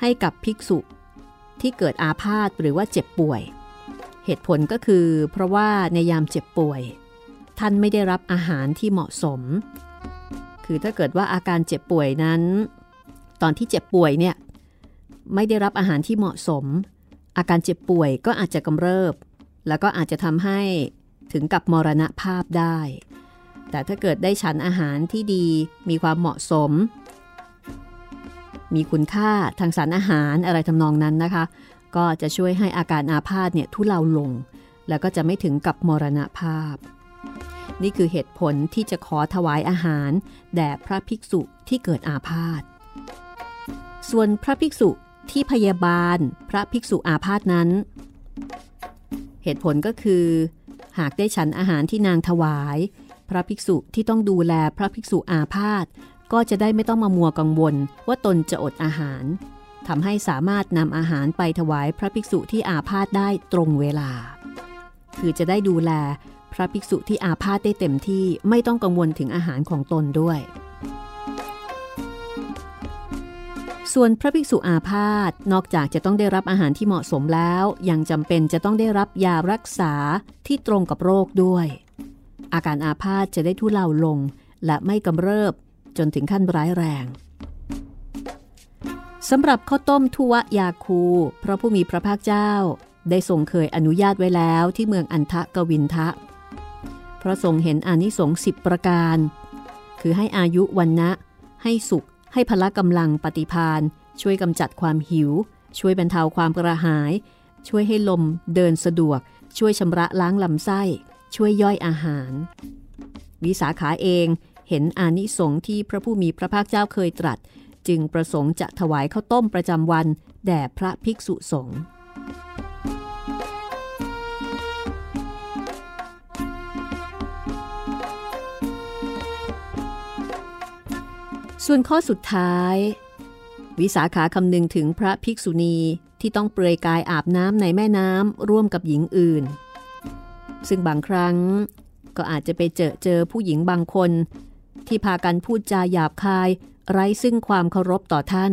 ให้กับภิกษุที่เกิดอาพาธหรือว่าเจ็บป่วย เหตุผลก็คือ เพราะว่าในยามเจ็บป่วย ท่านไม่ได้รับอาหารที่เหมาะสม คือถ้าเกิดว่าอาการเจ็บป่วยนั้น ตอนที่เจ็บป่วยเนี่ยไม่ได้รับอาหารที่เหมาะสม อาการเจ็บป่วยก็อาจจะกำเริบ แล้วก็อาจจะทำให้ถึงกับมรณภาพได้ แต่ถ้าเกิดได้ฉันอาหารที่ดีมีความเหมาะสม มีคุณค่าทางสารอาหารอะไรทำนองนั้นนะคะ ก็จะช่วยให้อาการอาพาธเนี่ยทุเลาลง แล้วก็จะไม่ถึงกับมรณภาพ นี่คือเหตุผลที่จะขอถวายอาหารแด่พระภิกษุที่เกิดอาพาธส่วนพระภิกษุที่พยาบาลพระภิกษุอาพาธนั้น เหตุผลก็คือ หากได้ฉันอาหารที่นางถวาย พระภิกษุที่ต้องดูแลพระภิกษุอาพาธก็จะได้ไม่ต้องมามัวกังวลว่าตนจะอดอาหารทำให้สามารถนำอาหารไปถวายพระภิกษุที่อาพาธได้ตรงเวลา คือจะได้ดูแลพระภิกษุที่อาพาธได้เต็มที่ไม่ต้องกังวลถึงอาหารของตนด้วย ส่วนพระภิกษุอาพาธนอกจากจะต้องได้รับอาหารที่เหมาะสมแล้ว ยังจำเป็นจะต้องได้รับยารักษาที่ตรงกับโรคด้วย อาการอาพาธจะได้ทุเลาลง และไม่กำเริบจนถึงขั้นร้ายแรงสำหรับข้าวต้มทุวะยาคูพระผู้มีพระภาคเจ้า ได้ทรงเคยอนุญาตไว้แล้วที่เมืองอันทะกวินทะ เพราะทรงเห็นอานิสงส์สิบประการ คือให้อายุวันนะ ให้สุข ให้พละกำลังปฏิพานช่วยกำจัดความหิว ช่วยบรรเทาความกระหาย ช่วยให้ลมเดินสะดวก ช่วยชำระล้างลำไส้ ช่วยย่อยอาหาร วิสาขาเองเห็นอานิสงส์ที่พระผู้มีพระภาคเจ้าเคยตรัส จึงประสงค์จะถวายข้าวต้มประจำวัน แด่พระภิกษุสงฆ์ส่วนข้อสุดท้าย วิสาขาคำนึงถึงพระภิกษุณีที่ต้องเปลือยกายอาบน้ำในแม่น้ำร่วมกับหญิงอื่น ซึ่งบางครั้งก็อาจจะไปเจอเจอผู้หญิงบางคน ที่พากันพูดจาหยาบคาย ไร้ซึ่งความเคารพต่อท่าน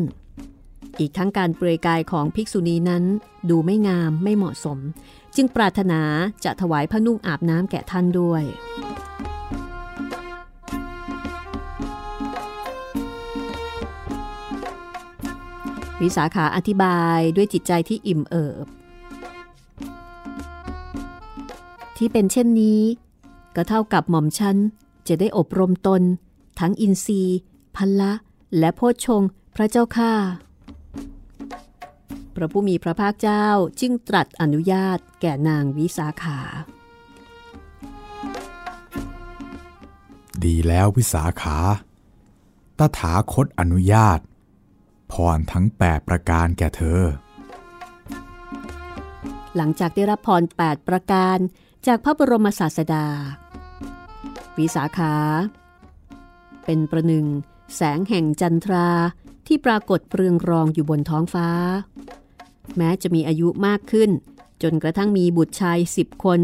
อีกทั้งการเปลือยกายของภิกษุณีนั้น ดูไม่งามไม่เหมาะสม จึงปรารถนาจะถวายพระนุ่งอาบน้ำแก่ท่านด้วยวิสาขาอธิบายด้วยจิตใจที่อิ่มเอิบ ที่เป็นเช่นนี้ ก็เท่ากับหม่อมชันจะได้อบรมตน ทั้งอินทรีย์พันละ และโพชงพระเจ้าข้าพระผู้มีพระภาคเจ้าจึงตรัสอนุญาตแก่นางวิสาขา ดีแล้ววิสาขาตถาคตอนุญาต พรทั้งแปดประการแก่เธอ หลังจากได้รับพรแปดประการ จากพระบรมศาสดา วิสาขา เป็นประหนึ่งแสงแห่งจันทราที่ปรากฏเปรืองรองอยู่บนท้องฟ้า แม้จะมีอายุมากขึ้น จนกระทั่งมีบุตรชายสิบคน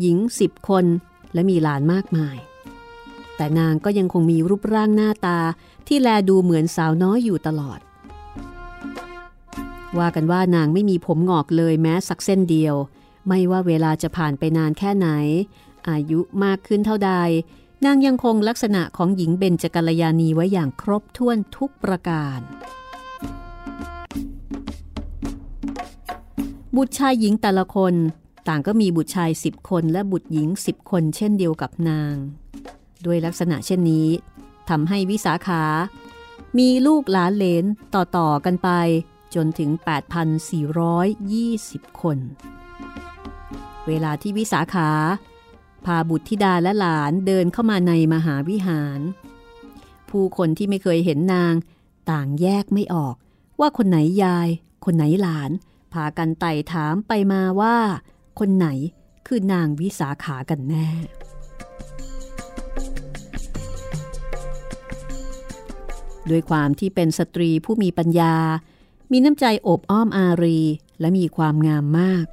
หญิงสิบคน และมีหลานมากมาย แต่นางก็ยังคงมีรูปร่างหน้าตาที่แลดูเหมือนสาวน้อยอยู่ตลอด ว่ากันว่านางไม่มีผมงอกเลยแม้สักเส้นเดียว ไม่ว่าเวลาจะผ่านไปนานแค่ไหน อายุมากขึ้นเท่าใด นางยังคงลักษณะของหญิงเบญจกัลยาณีไว้อย่างครบถ้วนทุกประการ บุตรชายหญิงแต่ละคน ต่างก็มีบุตรชายสิบคนและบุตรหญิงสิบคนเช่นเดียวกับนาง ด้วยลักษณะเช่นนี้ทำให้วิสาขา มีลูกหลานเลนต่อ ๆ กันไปจนถึง 8,420 คน เวลาที่วิสาขา พาบุตรธิดาและหลานเดินเข้ามาในมหาวิหาร ผู้คนที่ไม่เคยเห็นนาง ต่างแยกไม่ออก ว่าคนไหนยาย คนไหนหลาน พากันไต่ถามไปมาว่า คนไหนคือนางวิสาขากันแน่ด้วยความที่เป็นสตรีผู้มีปัญญา มีน้ำใจโอบอ้อมอารี และมีความงามมาก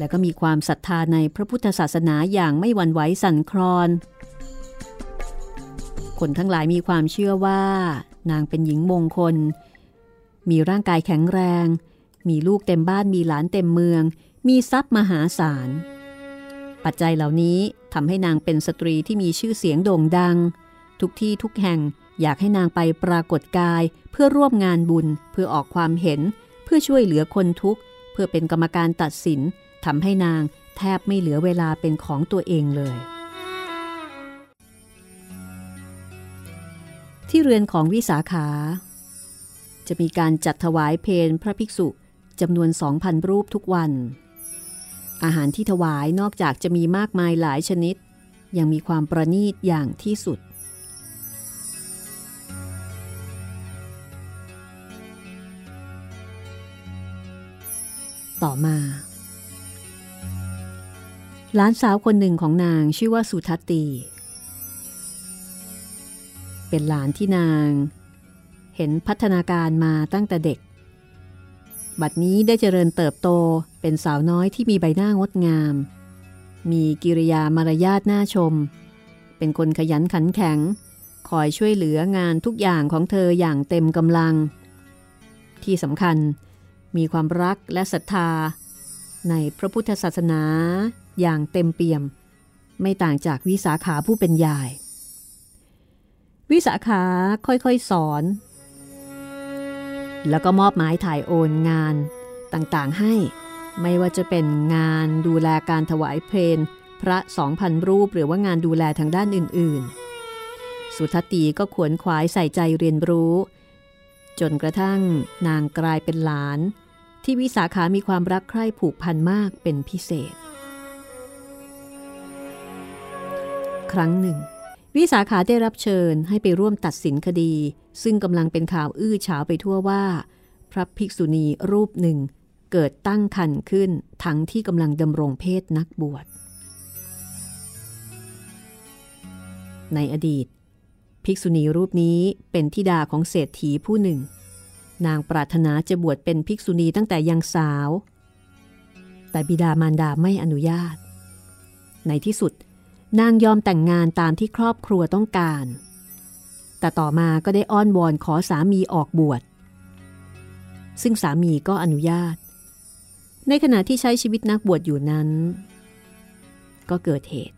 และก็มีความศรัทธาในพระพุทธศาสนาอย่างไม่หวั่นไหวสั่นคลอน คนทั้งหลายมีความเชื่อว่า นางเป็นหญิงมงคล มีร่างกายแข็งแรง มีลูกเต็มบ้านมีหลานเต็มเมือง มีทรัพย์มหาศาล ปัจจัยเหล่านี้ทำให้นางเป็นสตรีที่มีชื่อเสียงโด่งดัง ทุกที่ทุกแห่งอยากให้นางไปปรากฏกายเพื่อร่วมงานบุญเพื่อออกความเห็น เพื่อช่วยเหลือคนทุกข์ เพื่อเป็นกรรมการตัดสิน ทำให้นางแทบไม่เหลือเวลาเป็นของตัวเองเลย ที่เรือนของวิสาขา จะมีการจัดถวายเพลพระภิกษุจำนวนสองพันรูปทุกวัน อาหารที่ถวายนอกจากจะมีมากมายหลายชนิด ยังมีความประณีตอย่างที่สุดต่อมา หลานสาวคนหนึ่งของนางชื่อว่าสุทัตตี เป็นหลานที่นาง เห็นพัฒนาการมาตั้งแต่เด็ก บัดนี้ได้เจริญเติบโตเป็นสาวน้อยที่มีใบหน้างดงาม มีกิริยามารยาทน่าชม เป็นคนขยันขันแข็ง คอยช่วยเหลืองานทุกอย่างของเธออย่างเต็มกำลัง ที่สำคัญมีความรักและศรัทธาในพระพุทธศาสนา อย่างเต็มเปี่ยม ไม่ต่างจากวิสาขาผู้เป็นยาย วิสาขาค่อยๆสอน แล้วก็มอบหมายถ่ายโอนงานต่างๆให้ ไม่ว่าจะเป็นงานดูแลการถวายเพลงพระสองพันรูปหรือว่างานดูแลทางด้านอื่นๆ สุทัตตีก็ขวนขวายใส่ใจเรียนรู้ จนกระทั่งนางกลายเป็นหลาน ที่วิสาขามีความรักใคร่ผูกพันมากเป็นพิเศษ ครั้งหนึ่ง วิสาขาได้รับเชิญให้ไปร่วมตัดสินคดี ซึ่งกำลังเป็นข่าวอื้อฉาวไปทั่วว่า พระภิกษุณีรูปหนึ่ง เกิดตั้งคันขึ้นทั้งที่กำลังดำรงเพศนักบวช ในอดีต ภิกษุณีรูปนี้เป็นทิดาของเศรษฐีผู้หนึ่ง นางปรารถนาจะบวชเป็นภิกษุณีตั้งแต่ยังสาว แต่บิดามารดาไม่อนุญาต ในที่สุด นางยอมแต่งงานตามที่ครอบครัวต้องการ แต่ต่อมาก็ได้อ้อนวอนขอสามีออกบวช ซึ่งสามีก็อนุญาต ในขณะที่ใช้ชีวิตนักบวชอยู่นั้น ก็เกิดเหตุ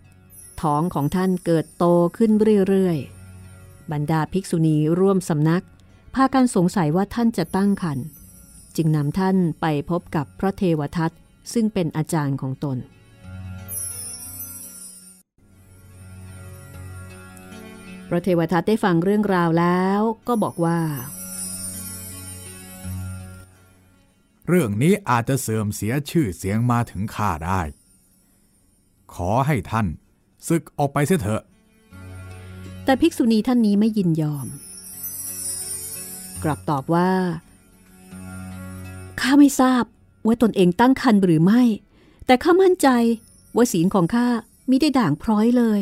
ท้องของท่านเกิดโตขึ้นเรื่อยๆ บรรดาภิกษุณีร่วมสำนัก พากันสงสัยว่าท่านจะตั้งครรภ์ จึงนำท่านไปพบกับพระเทวทัตซึ่งเป็นอาจารย์ของตน ระเทวทัตได้ฟังเรื่องราวแล้วก็บอกว่า เรื่องนี้อาจจะเสื่อมเสียชื่อเสียงมาถึงข้าได้ ขอให้ท่านศึกออกไปเสียเถอะ แต่ภิกษุณีท่านนี้ไม่ยินยอม กลับตอบว่าข้าไม่ทราบว่าตนเองตั้งคันหรือไม่ แต่ข้ามั่นใจว่าศีลของข้ามิได้ด่างพร้อยเลย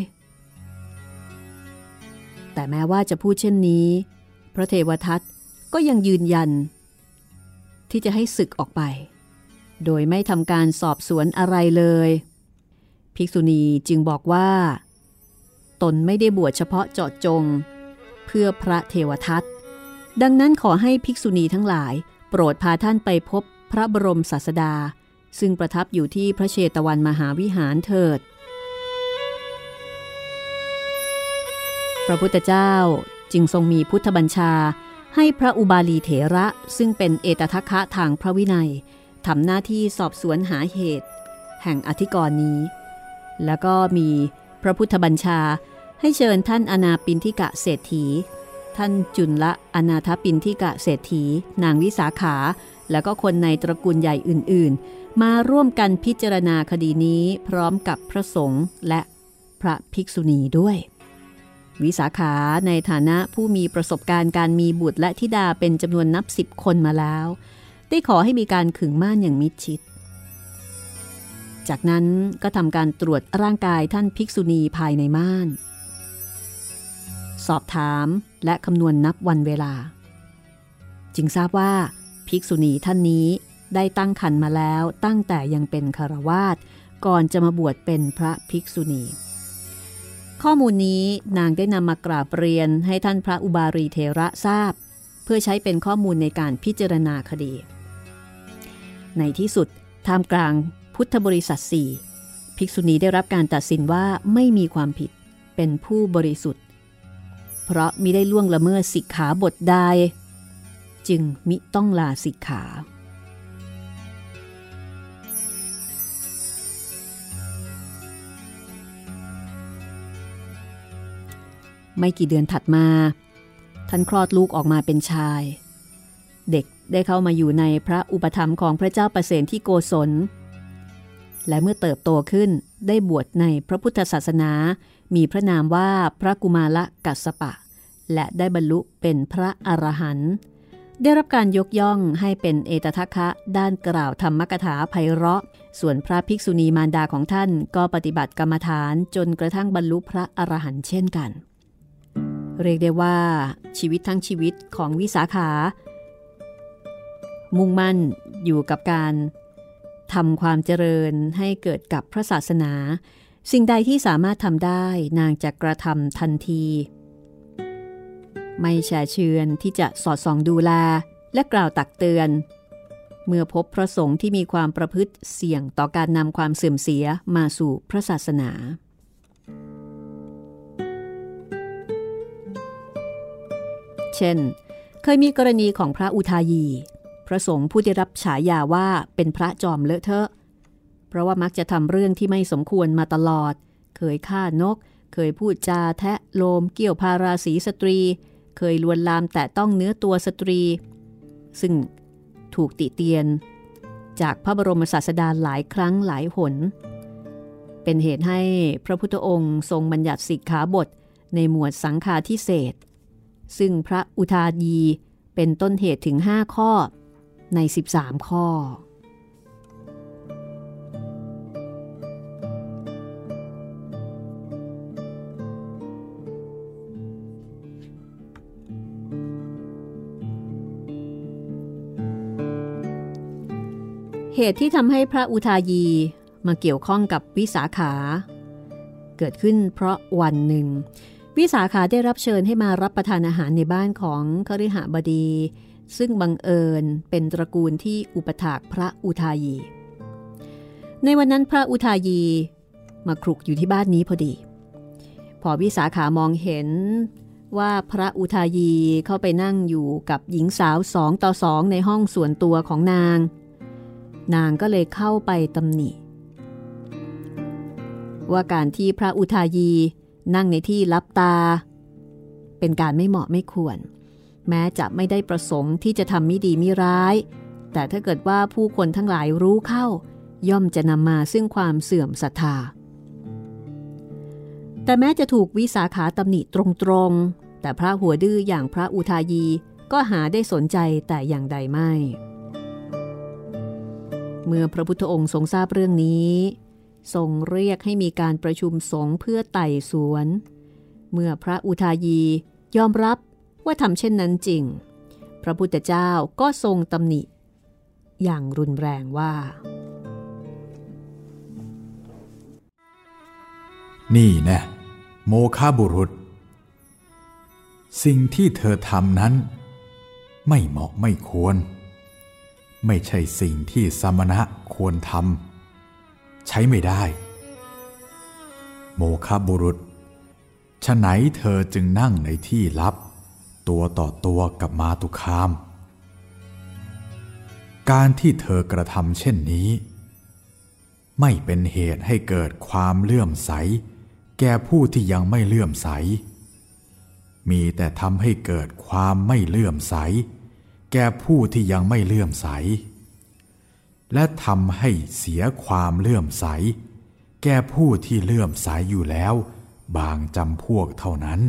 แต่แม้ว่าจะพูดเช่นนี้ พระเทวทัตก็ยังยืนยัน ที่จะให้ศึกออกไป โดยไม่ทำการสอบสวนอะไรเลย ภิกษุณีจึงบอกว่า ตนไม่ได้บวชเฉพาะเจาะจง เพื่อพระเทวทัตดังนั้นขอให้ภิกษุณีทั้งหลาย โปรดพาท่านไปพบพระบรมศาสดา ซึ่งประทับอยู่ที่พระเชตวันมหาวิหารเถิด ระพุทธเจ้าจึงทรงมีพุทธบัญชา ให้พระอุบาลีเถระซึ่งเป็นเอตทัคคะทางพระวินัยทำหน้าที่สอบสวนหาเหตุ แห่งอธิกรณ์นี้ แล้วก็มีพระพุทธบัญชาให้เชิญท่านอนาปินทิกะเศรษฐี ท่านจุลละอนาถปินทิกะเศรษฐี นางวิสาขา แล้วก็คนในตระกูลใหญ่อื่น ๆ มาร่วมกันพิจารณาคดีนี้พร้อมกับพระสงฆ์และพระภิกษุณีด้วย วิสาขาในฐานะผู้มีประสบการณ์การมีบุตรและธิดาเป็นจำนวนนับสิบคนมาแล้ว ได้ขอให้มีการขึงม่านอย่างมิดชิด จากนั้นก็ทำการตรวจร่างกายท่านภิกษุณีภายในม่าน สอบถามและคำนวณนับวันเวลา จึงทราบว่าภิกษุณีท่านนี้ได้ตั้งคันมาแล้วตั้งแต่ยังเป็นคารวาสก่อนจะมาบวชเป็นพระภิกษุณี ข้อมูลนี้นางได้นำมากราบเรียนให้ท่านพระอุบารีเทระทราบ เพื่อใช้เป็นข้อมูลในการพิจารณาคดี ในที่สุดท่ามกลางพุทธบริษัทสี่ภิกษุณีได้รับการตัดสินว่าไม่มีความผิดเป็นผู้บริสุทธิ์ เพราะมิได้ล่วงละเมิดสิกขาบทใดจึงมิต้องลาสิกขา ไม่กี่เดือนถัดมา ท่านคลอดลูกออกมาเป็นชาย เด็กได้เข้ามาอยู่ในพระอุปถัมภ์ของพระเจ้าประเสนที่โกศล และเมื่อเติบโตขึ้นได้บวชในพระพุทธศาสนา มีพระนามว่าพระกุมารกัสปะ และได้บรรลุเป็นพระอรหันต์ได้รับการยกย่องให้เป็นเอตทัคคะด้านกล่าวธรรมกถาไพเราะ ส่วนพระภิกษุณีมารดาของท่านก็ปฏิบัติกรรมฐานจนกระทั่งบรรลุพระอรหันต์เช่นกัน เรียกได้ว่า ชีวิตทั้งชีวิตของวิสาขา มุ่งมั่นอยู่กับการทำความเจริญให้เกิดกับพระศาสนา สิ่งใดที่สามารถทำได้นางจะกระทำทันที ไม่แช่เชือนที่จะสอดส่องดูแลและกล่าวตักเตือน เมื่อพบพระสงฆ์ที่มีความประพฤติเสี่ยงต่อการนำความเสื่อมเสียมาสู่พระศาสนา เช่น เคยมีกรณีของพระอุทายี พระสงฆ์ผู้ได้รับฉายาว่าเป็นพระจอมเลอะเทอะ เพราะว่ามักจะทำเรื่องที่ไม่สมควรมาตลอด เคยฆ่านก เคยพูดจาแทะโลมเกี่ยวพาราศีสตรี เคยลวนลามแต่ต้องเนื้อตัวสตรี ซึ่งถูกติเตียน จากพระบรมศาสดาหลายครั้งหลายหน เป็นเหตุให้พระพุทธองค์ทรงบัญญัติสิกขาบทในหมวดสังฆาทิเศษ ซึ่งพระอุทายีเป็นต้นเหตุถึง 5 ข้อใน 13 ข้อ เหตุที่ทำให้พระอุทายีมาเกี่ยวข้องกับวิสาขา เกิดขึ้นเพราะวันหนึ่ง วิสาขาได้รับเชิญให้มารับประทานอาหารในบ้านของคฤหบดี ซึ่งบังเอิญเป็นตระกูลที่อุปถากพระอุทายี ในวันนั้นพระอุทายีมาครุกอยู่ที่บ้านนี้พอดี พอวิสาขามองเห็นว่าพระอุทายีเข้าไปนั่งอยู่กับหญิงสาวสองต่อสองในห้องส่วนตัวของนาง นางก็เลยเข้าไปตำหนิ ว่าการที่พระอุทายี นั่งในที่ลับตา เป็นการไม่เหมาะไม่ควร แม้จะไม่ได้ประสงค์ที่จะทำมิดีมิร้าย แต่ถ้าเกิดว่าผู้คนทั้งหลายรู้เข้า ย่อมจะนำมาซึ่งความเสื่อมศรัทธา แต่แม้จะถูกวิสาขาตำหนิตรงๆ แต่พระหัวดื้ออย่างพระอุทายีก็หาได้สนใจแต่อย่างใดไม่ เมื่อพระพุทธองค์ทรงทราบเรื่องนี้ ทรงเรียกให้มีการประชุมสงฆ์เพื่อไต่สวน เมื่อพระอุทายียอมรับว่าทำเช่นนั้นจริง พระพุทธเจ้าก็ทรงตำหนิ อย่างรุนแรงว่า นี่นะโมฆะบุรุษ สิ่งที่เธอทำนั้น ไม่เหมาะไม่ควร ไม่ใช่สิ่งที่สมณะควรทำ ใช้ไม่ได้ โมคบุรุษฉะไหนเธอจึงนั่งในที่ลับ ตัวต่อตัวกับมาตุคาม การที่เธอกระทำเช่นนี้ ไม่เป็นเหตุให้เกิดความเลื่อมใส แก่ผู้ที่ยังไม่เลื่อมใส มีแต่ทำให้เกิดความไม่เลื่อมใส แก่ผู้ที่ยังไม่เลื่อมใส และทำให้เสียความเลื่อมใส แก่ผู้ที่เลื่อมใสอยู่แล้ว บางจำพวกเท่านั้น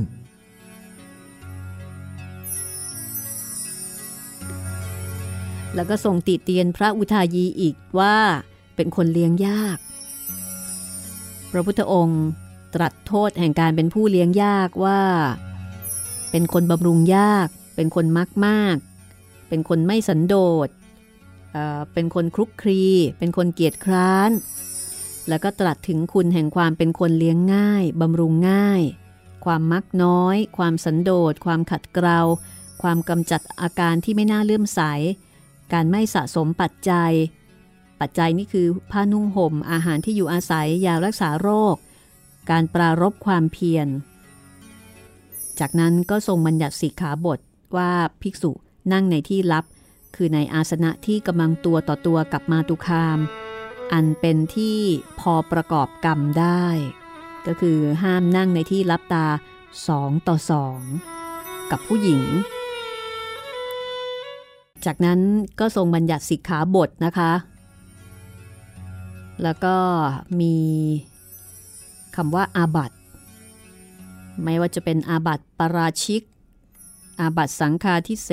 แล้วก็ส่งติเตียนพระอุทายีอีกว่าเป็นคนเลี้ยงยาก พระพุทธองค์ตรัสโทษแห่งการเป็นผู้เลี้ยงยากว่า เป็นคนบำรุงยาก เป็นคนมักมาก เป็นคนไม่สันโดษ เเป็นคนคลุกคลี เป็นคนเกียจคร้าน แล้วก็ตรัสถึงคุณแห่งความเป็นคนเลี้ยงง่าย บำรุงง่าย ความมักน้อย ความสันโดษ ความขัดเกลา ความกำจัดอาการที่ไม่น่าเลื่อมใส การไม่สะสมปัจจัย ปัจจัยนี่คือผ้านุ่งห่ม อาหารที่อยู่อาศัย ยารักษาโรค การปรารบความเพียร จากนั้นก็ทรงบัญญัติสิกขาบทว่าภิกษุนั่งในที่ลับ คือในอาสนะที่กำลังตัวต่อตัวกับมาตุคาม อันเป็นที่พอประกอบกรรมได้ ก็คือห้ามนั่งในที่รับตาสองต่อสองกับผู้หญิง จากนั้นก็ทรงบัญญัติสิกขาบทนะคะ แล้วก็มีคำว่าอาบัตไม่ว่าจะเป็นอาบัตปราชิก อาบัตสังฆาทิเส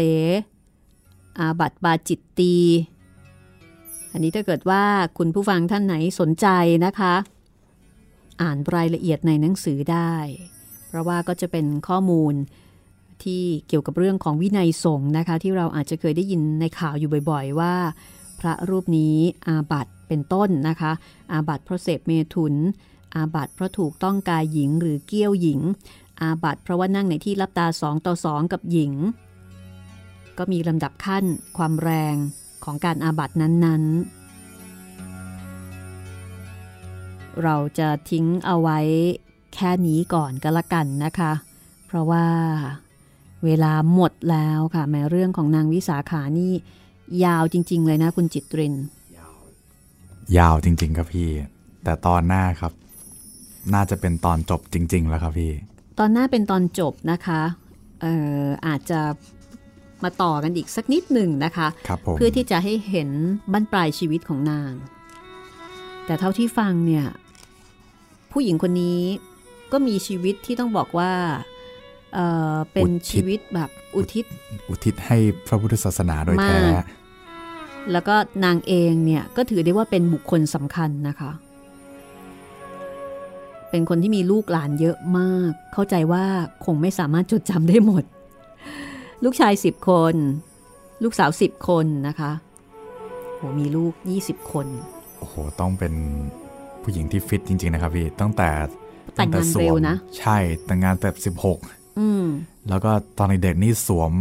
อาบัตบาจิตตี อันนี้ถ้าเกิดว่าคุณผู้ฟังท่านไหนสนใจนะคะ อ่านรายละเอียดในหนังสือได้ เพราะว่าก็จะเป็นข้อมูลที่เกี่ยวกับเรื่องของวินัยสงฆ์นะคะ ที่เราอาจจะเคยได้ยินในข่าวอยู่บ่อย ๆ ว่า พระรูปนี้อาบัติเป็นต้นนะคะ อาบัติเพราะเสพเมถุน อาบัติเพราะถูกต้องกายหญิงหรือเกี้ยวหญิง อาบัติเพราะว่านั่งในที่ลับตาสองต่อสองกับหญิง ก็มีลำดับขั้นความแรงของการอาบัตินั้นๆ เราจะทิ้งเอาไว้แค่นี้ก่อนก็แล้วกันนะคะ เพราะว่าเวลาหมดแล้วค่ะแม้เรื่องของนางวิสาขานี่ ยาวจริง ๆ เลยนะคุณจิตริน ยาวจริง ๆ ครับพี่ แต่ตอนหน้าครับ น่าจะเป็นตอนจบจริง ๆ แล้วครับพี่ ตอนหน้าเป็นตอนจบนะคะเอ่ออาจจะ มาต่อกันอีกสักนิดหนึ่งนะคะคเพื่อที่จะให้เห็นบั้นปลายชีวิตของนาง แต่เท่าที่ฟังเนี่ย ผู้หญิงคนนี้ก็มีชีวิตที่ต้องบอกว่าเเป็นชีวิตแบบอุทิศ อุทิศให้พระพุทธศาสนาโดยแท้ แล้วก็นางเองเนี่ยก็ถือได้ว่าเป็นบุคคลสำคัญนะคะ เป็นคนที่มีลูกหลานเยอะมาก เข้าใจว่าคงไม่สามารถจดจำได้หมด ลูกชายสิบคน ลูกสาวสิบคนนะคะโหมีลูกยี่สิบคนโอ้โหต้องเป็นผู้หญิงที่ฟิตจริง ๆ นะครับพี่ตั้งแต่แต่งงานเร็วนะ ใช่แต่งงานแต่สิบหกแล้วก็ตอนเด็กนี่สวม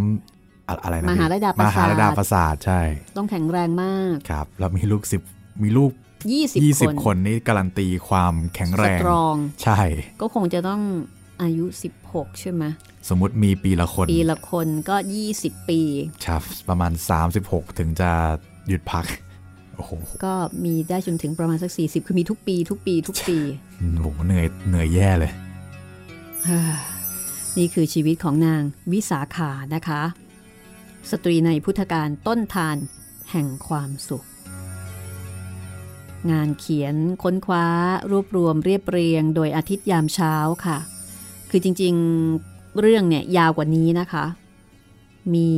อะไรนะมหาลดาประสาทมหาลดาประสาทใช่ ต้องแข็งแรงมากครับแล้วมีลูกสิบมีลูกยี่สิบคนนี่การันตีความแข็งแรงสตรองใช่ ก็คงจะต้องอายุ 16 ใช่ไหม สมมุติมีปีละคน ปีละคนก็ 20 ปีครับประมาณ 36 ถึงจะหยุดพัก โอ้โห ก็มีได้จนถึงประมาณสัก 40 คือมีทุกปี ทุกปี ทุกปีโอ้โหเหนื่อยเหนื่อยแย่เลย นี่คือชีวิตของนางวิสาขานะคะ สตรีในพุทธการต้นทานแห่งความสุข งานเขียนค้นคว้ารวบรวมเรียบเรียง โดยอาทิตย์ยามเช้าค่ะ คือจริง เรื่องเนี่ยยาวกว่านี้นะคะ มี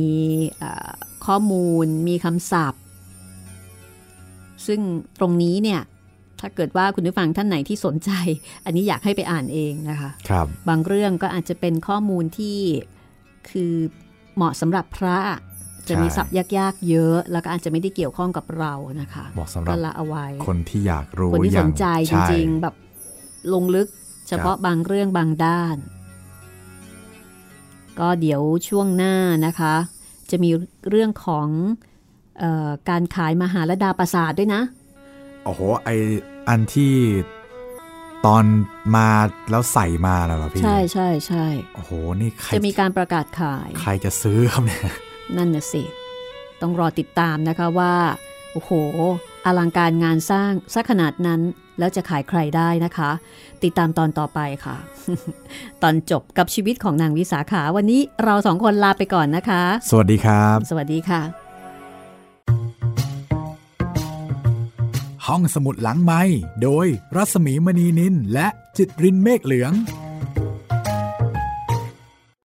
ข้อมูลมีคำศัพท์ ซึ่งตรงนี้เนี่ยถ้าเกิดว่าคุณผู้ฟังท่านไหนที่สนใจ อันนี้อยากให้ไปอ่านเองนะคะครับบางเรื่องก็อาจจะเป็นข้อมูลที่คือเหมาะสำหรับพระจะมีศัพท์ยากๆเยอะ แล้วก็อาจจะไม่ได้เกี่ยวข้องกับเรานะคะเหมาะสำหรับละเอาไว้ คนที่อยากรู้คนที่สนใจจริงๆแบบลงลึกเฉพาะบางเรื่องบางด้าน ก็เดี๋ยวช่วงหน้านะคะ จะมีเรื่องของการขายมหาลดาประสาทด้วยนะ โอ้โห ไออันที่ตอนมาแล้วใส่มาแล้วเหรอพี่ ใช่ใช่ใช่โอ้โห นี่ใครจะมีการประกาศขาย ใครจะซื้อครับเนี่ย นั่นน่ะสิ ต้องรอติดตามนะคะว่า โอ้โห อลังการงานสร้างสักขนาดนั้น แล้วจะขายใครได้นะคะ ติดตามตอนต่อไปค่ะ ตอนจบกับชีวิตของนางวิสาขาวันนี้เราสองคนลาไปก่อนนะคะ สวัสดีครับ สวัสดีค่ะ ห้องสมุดหลังไม้โดยรัสมีมณีนินและจิตรินเมฆเหลือง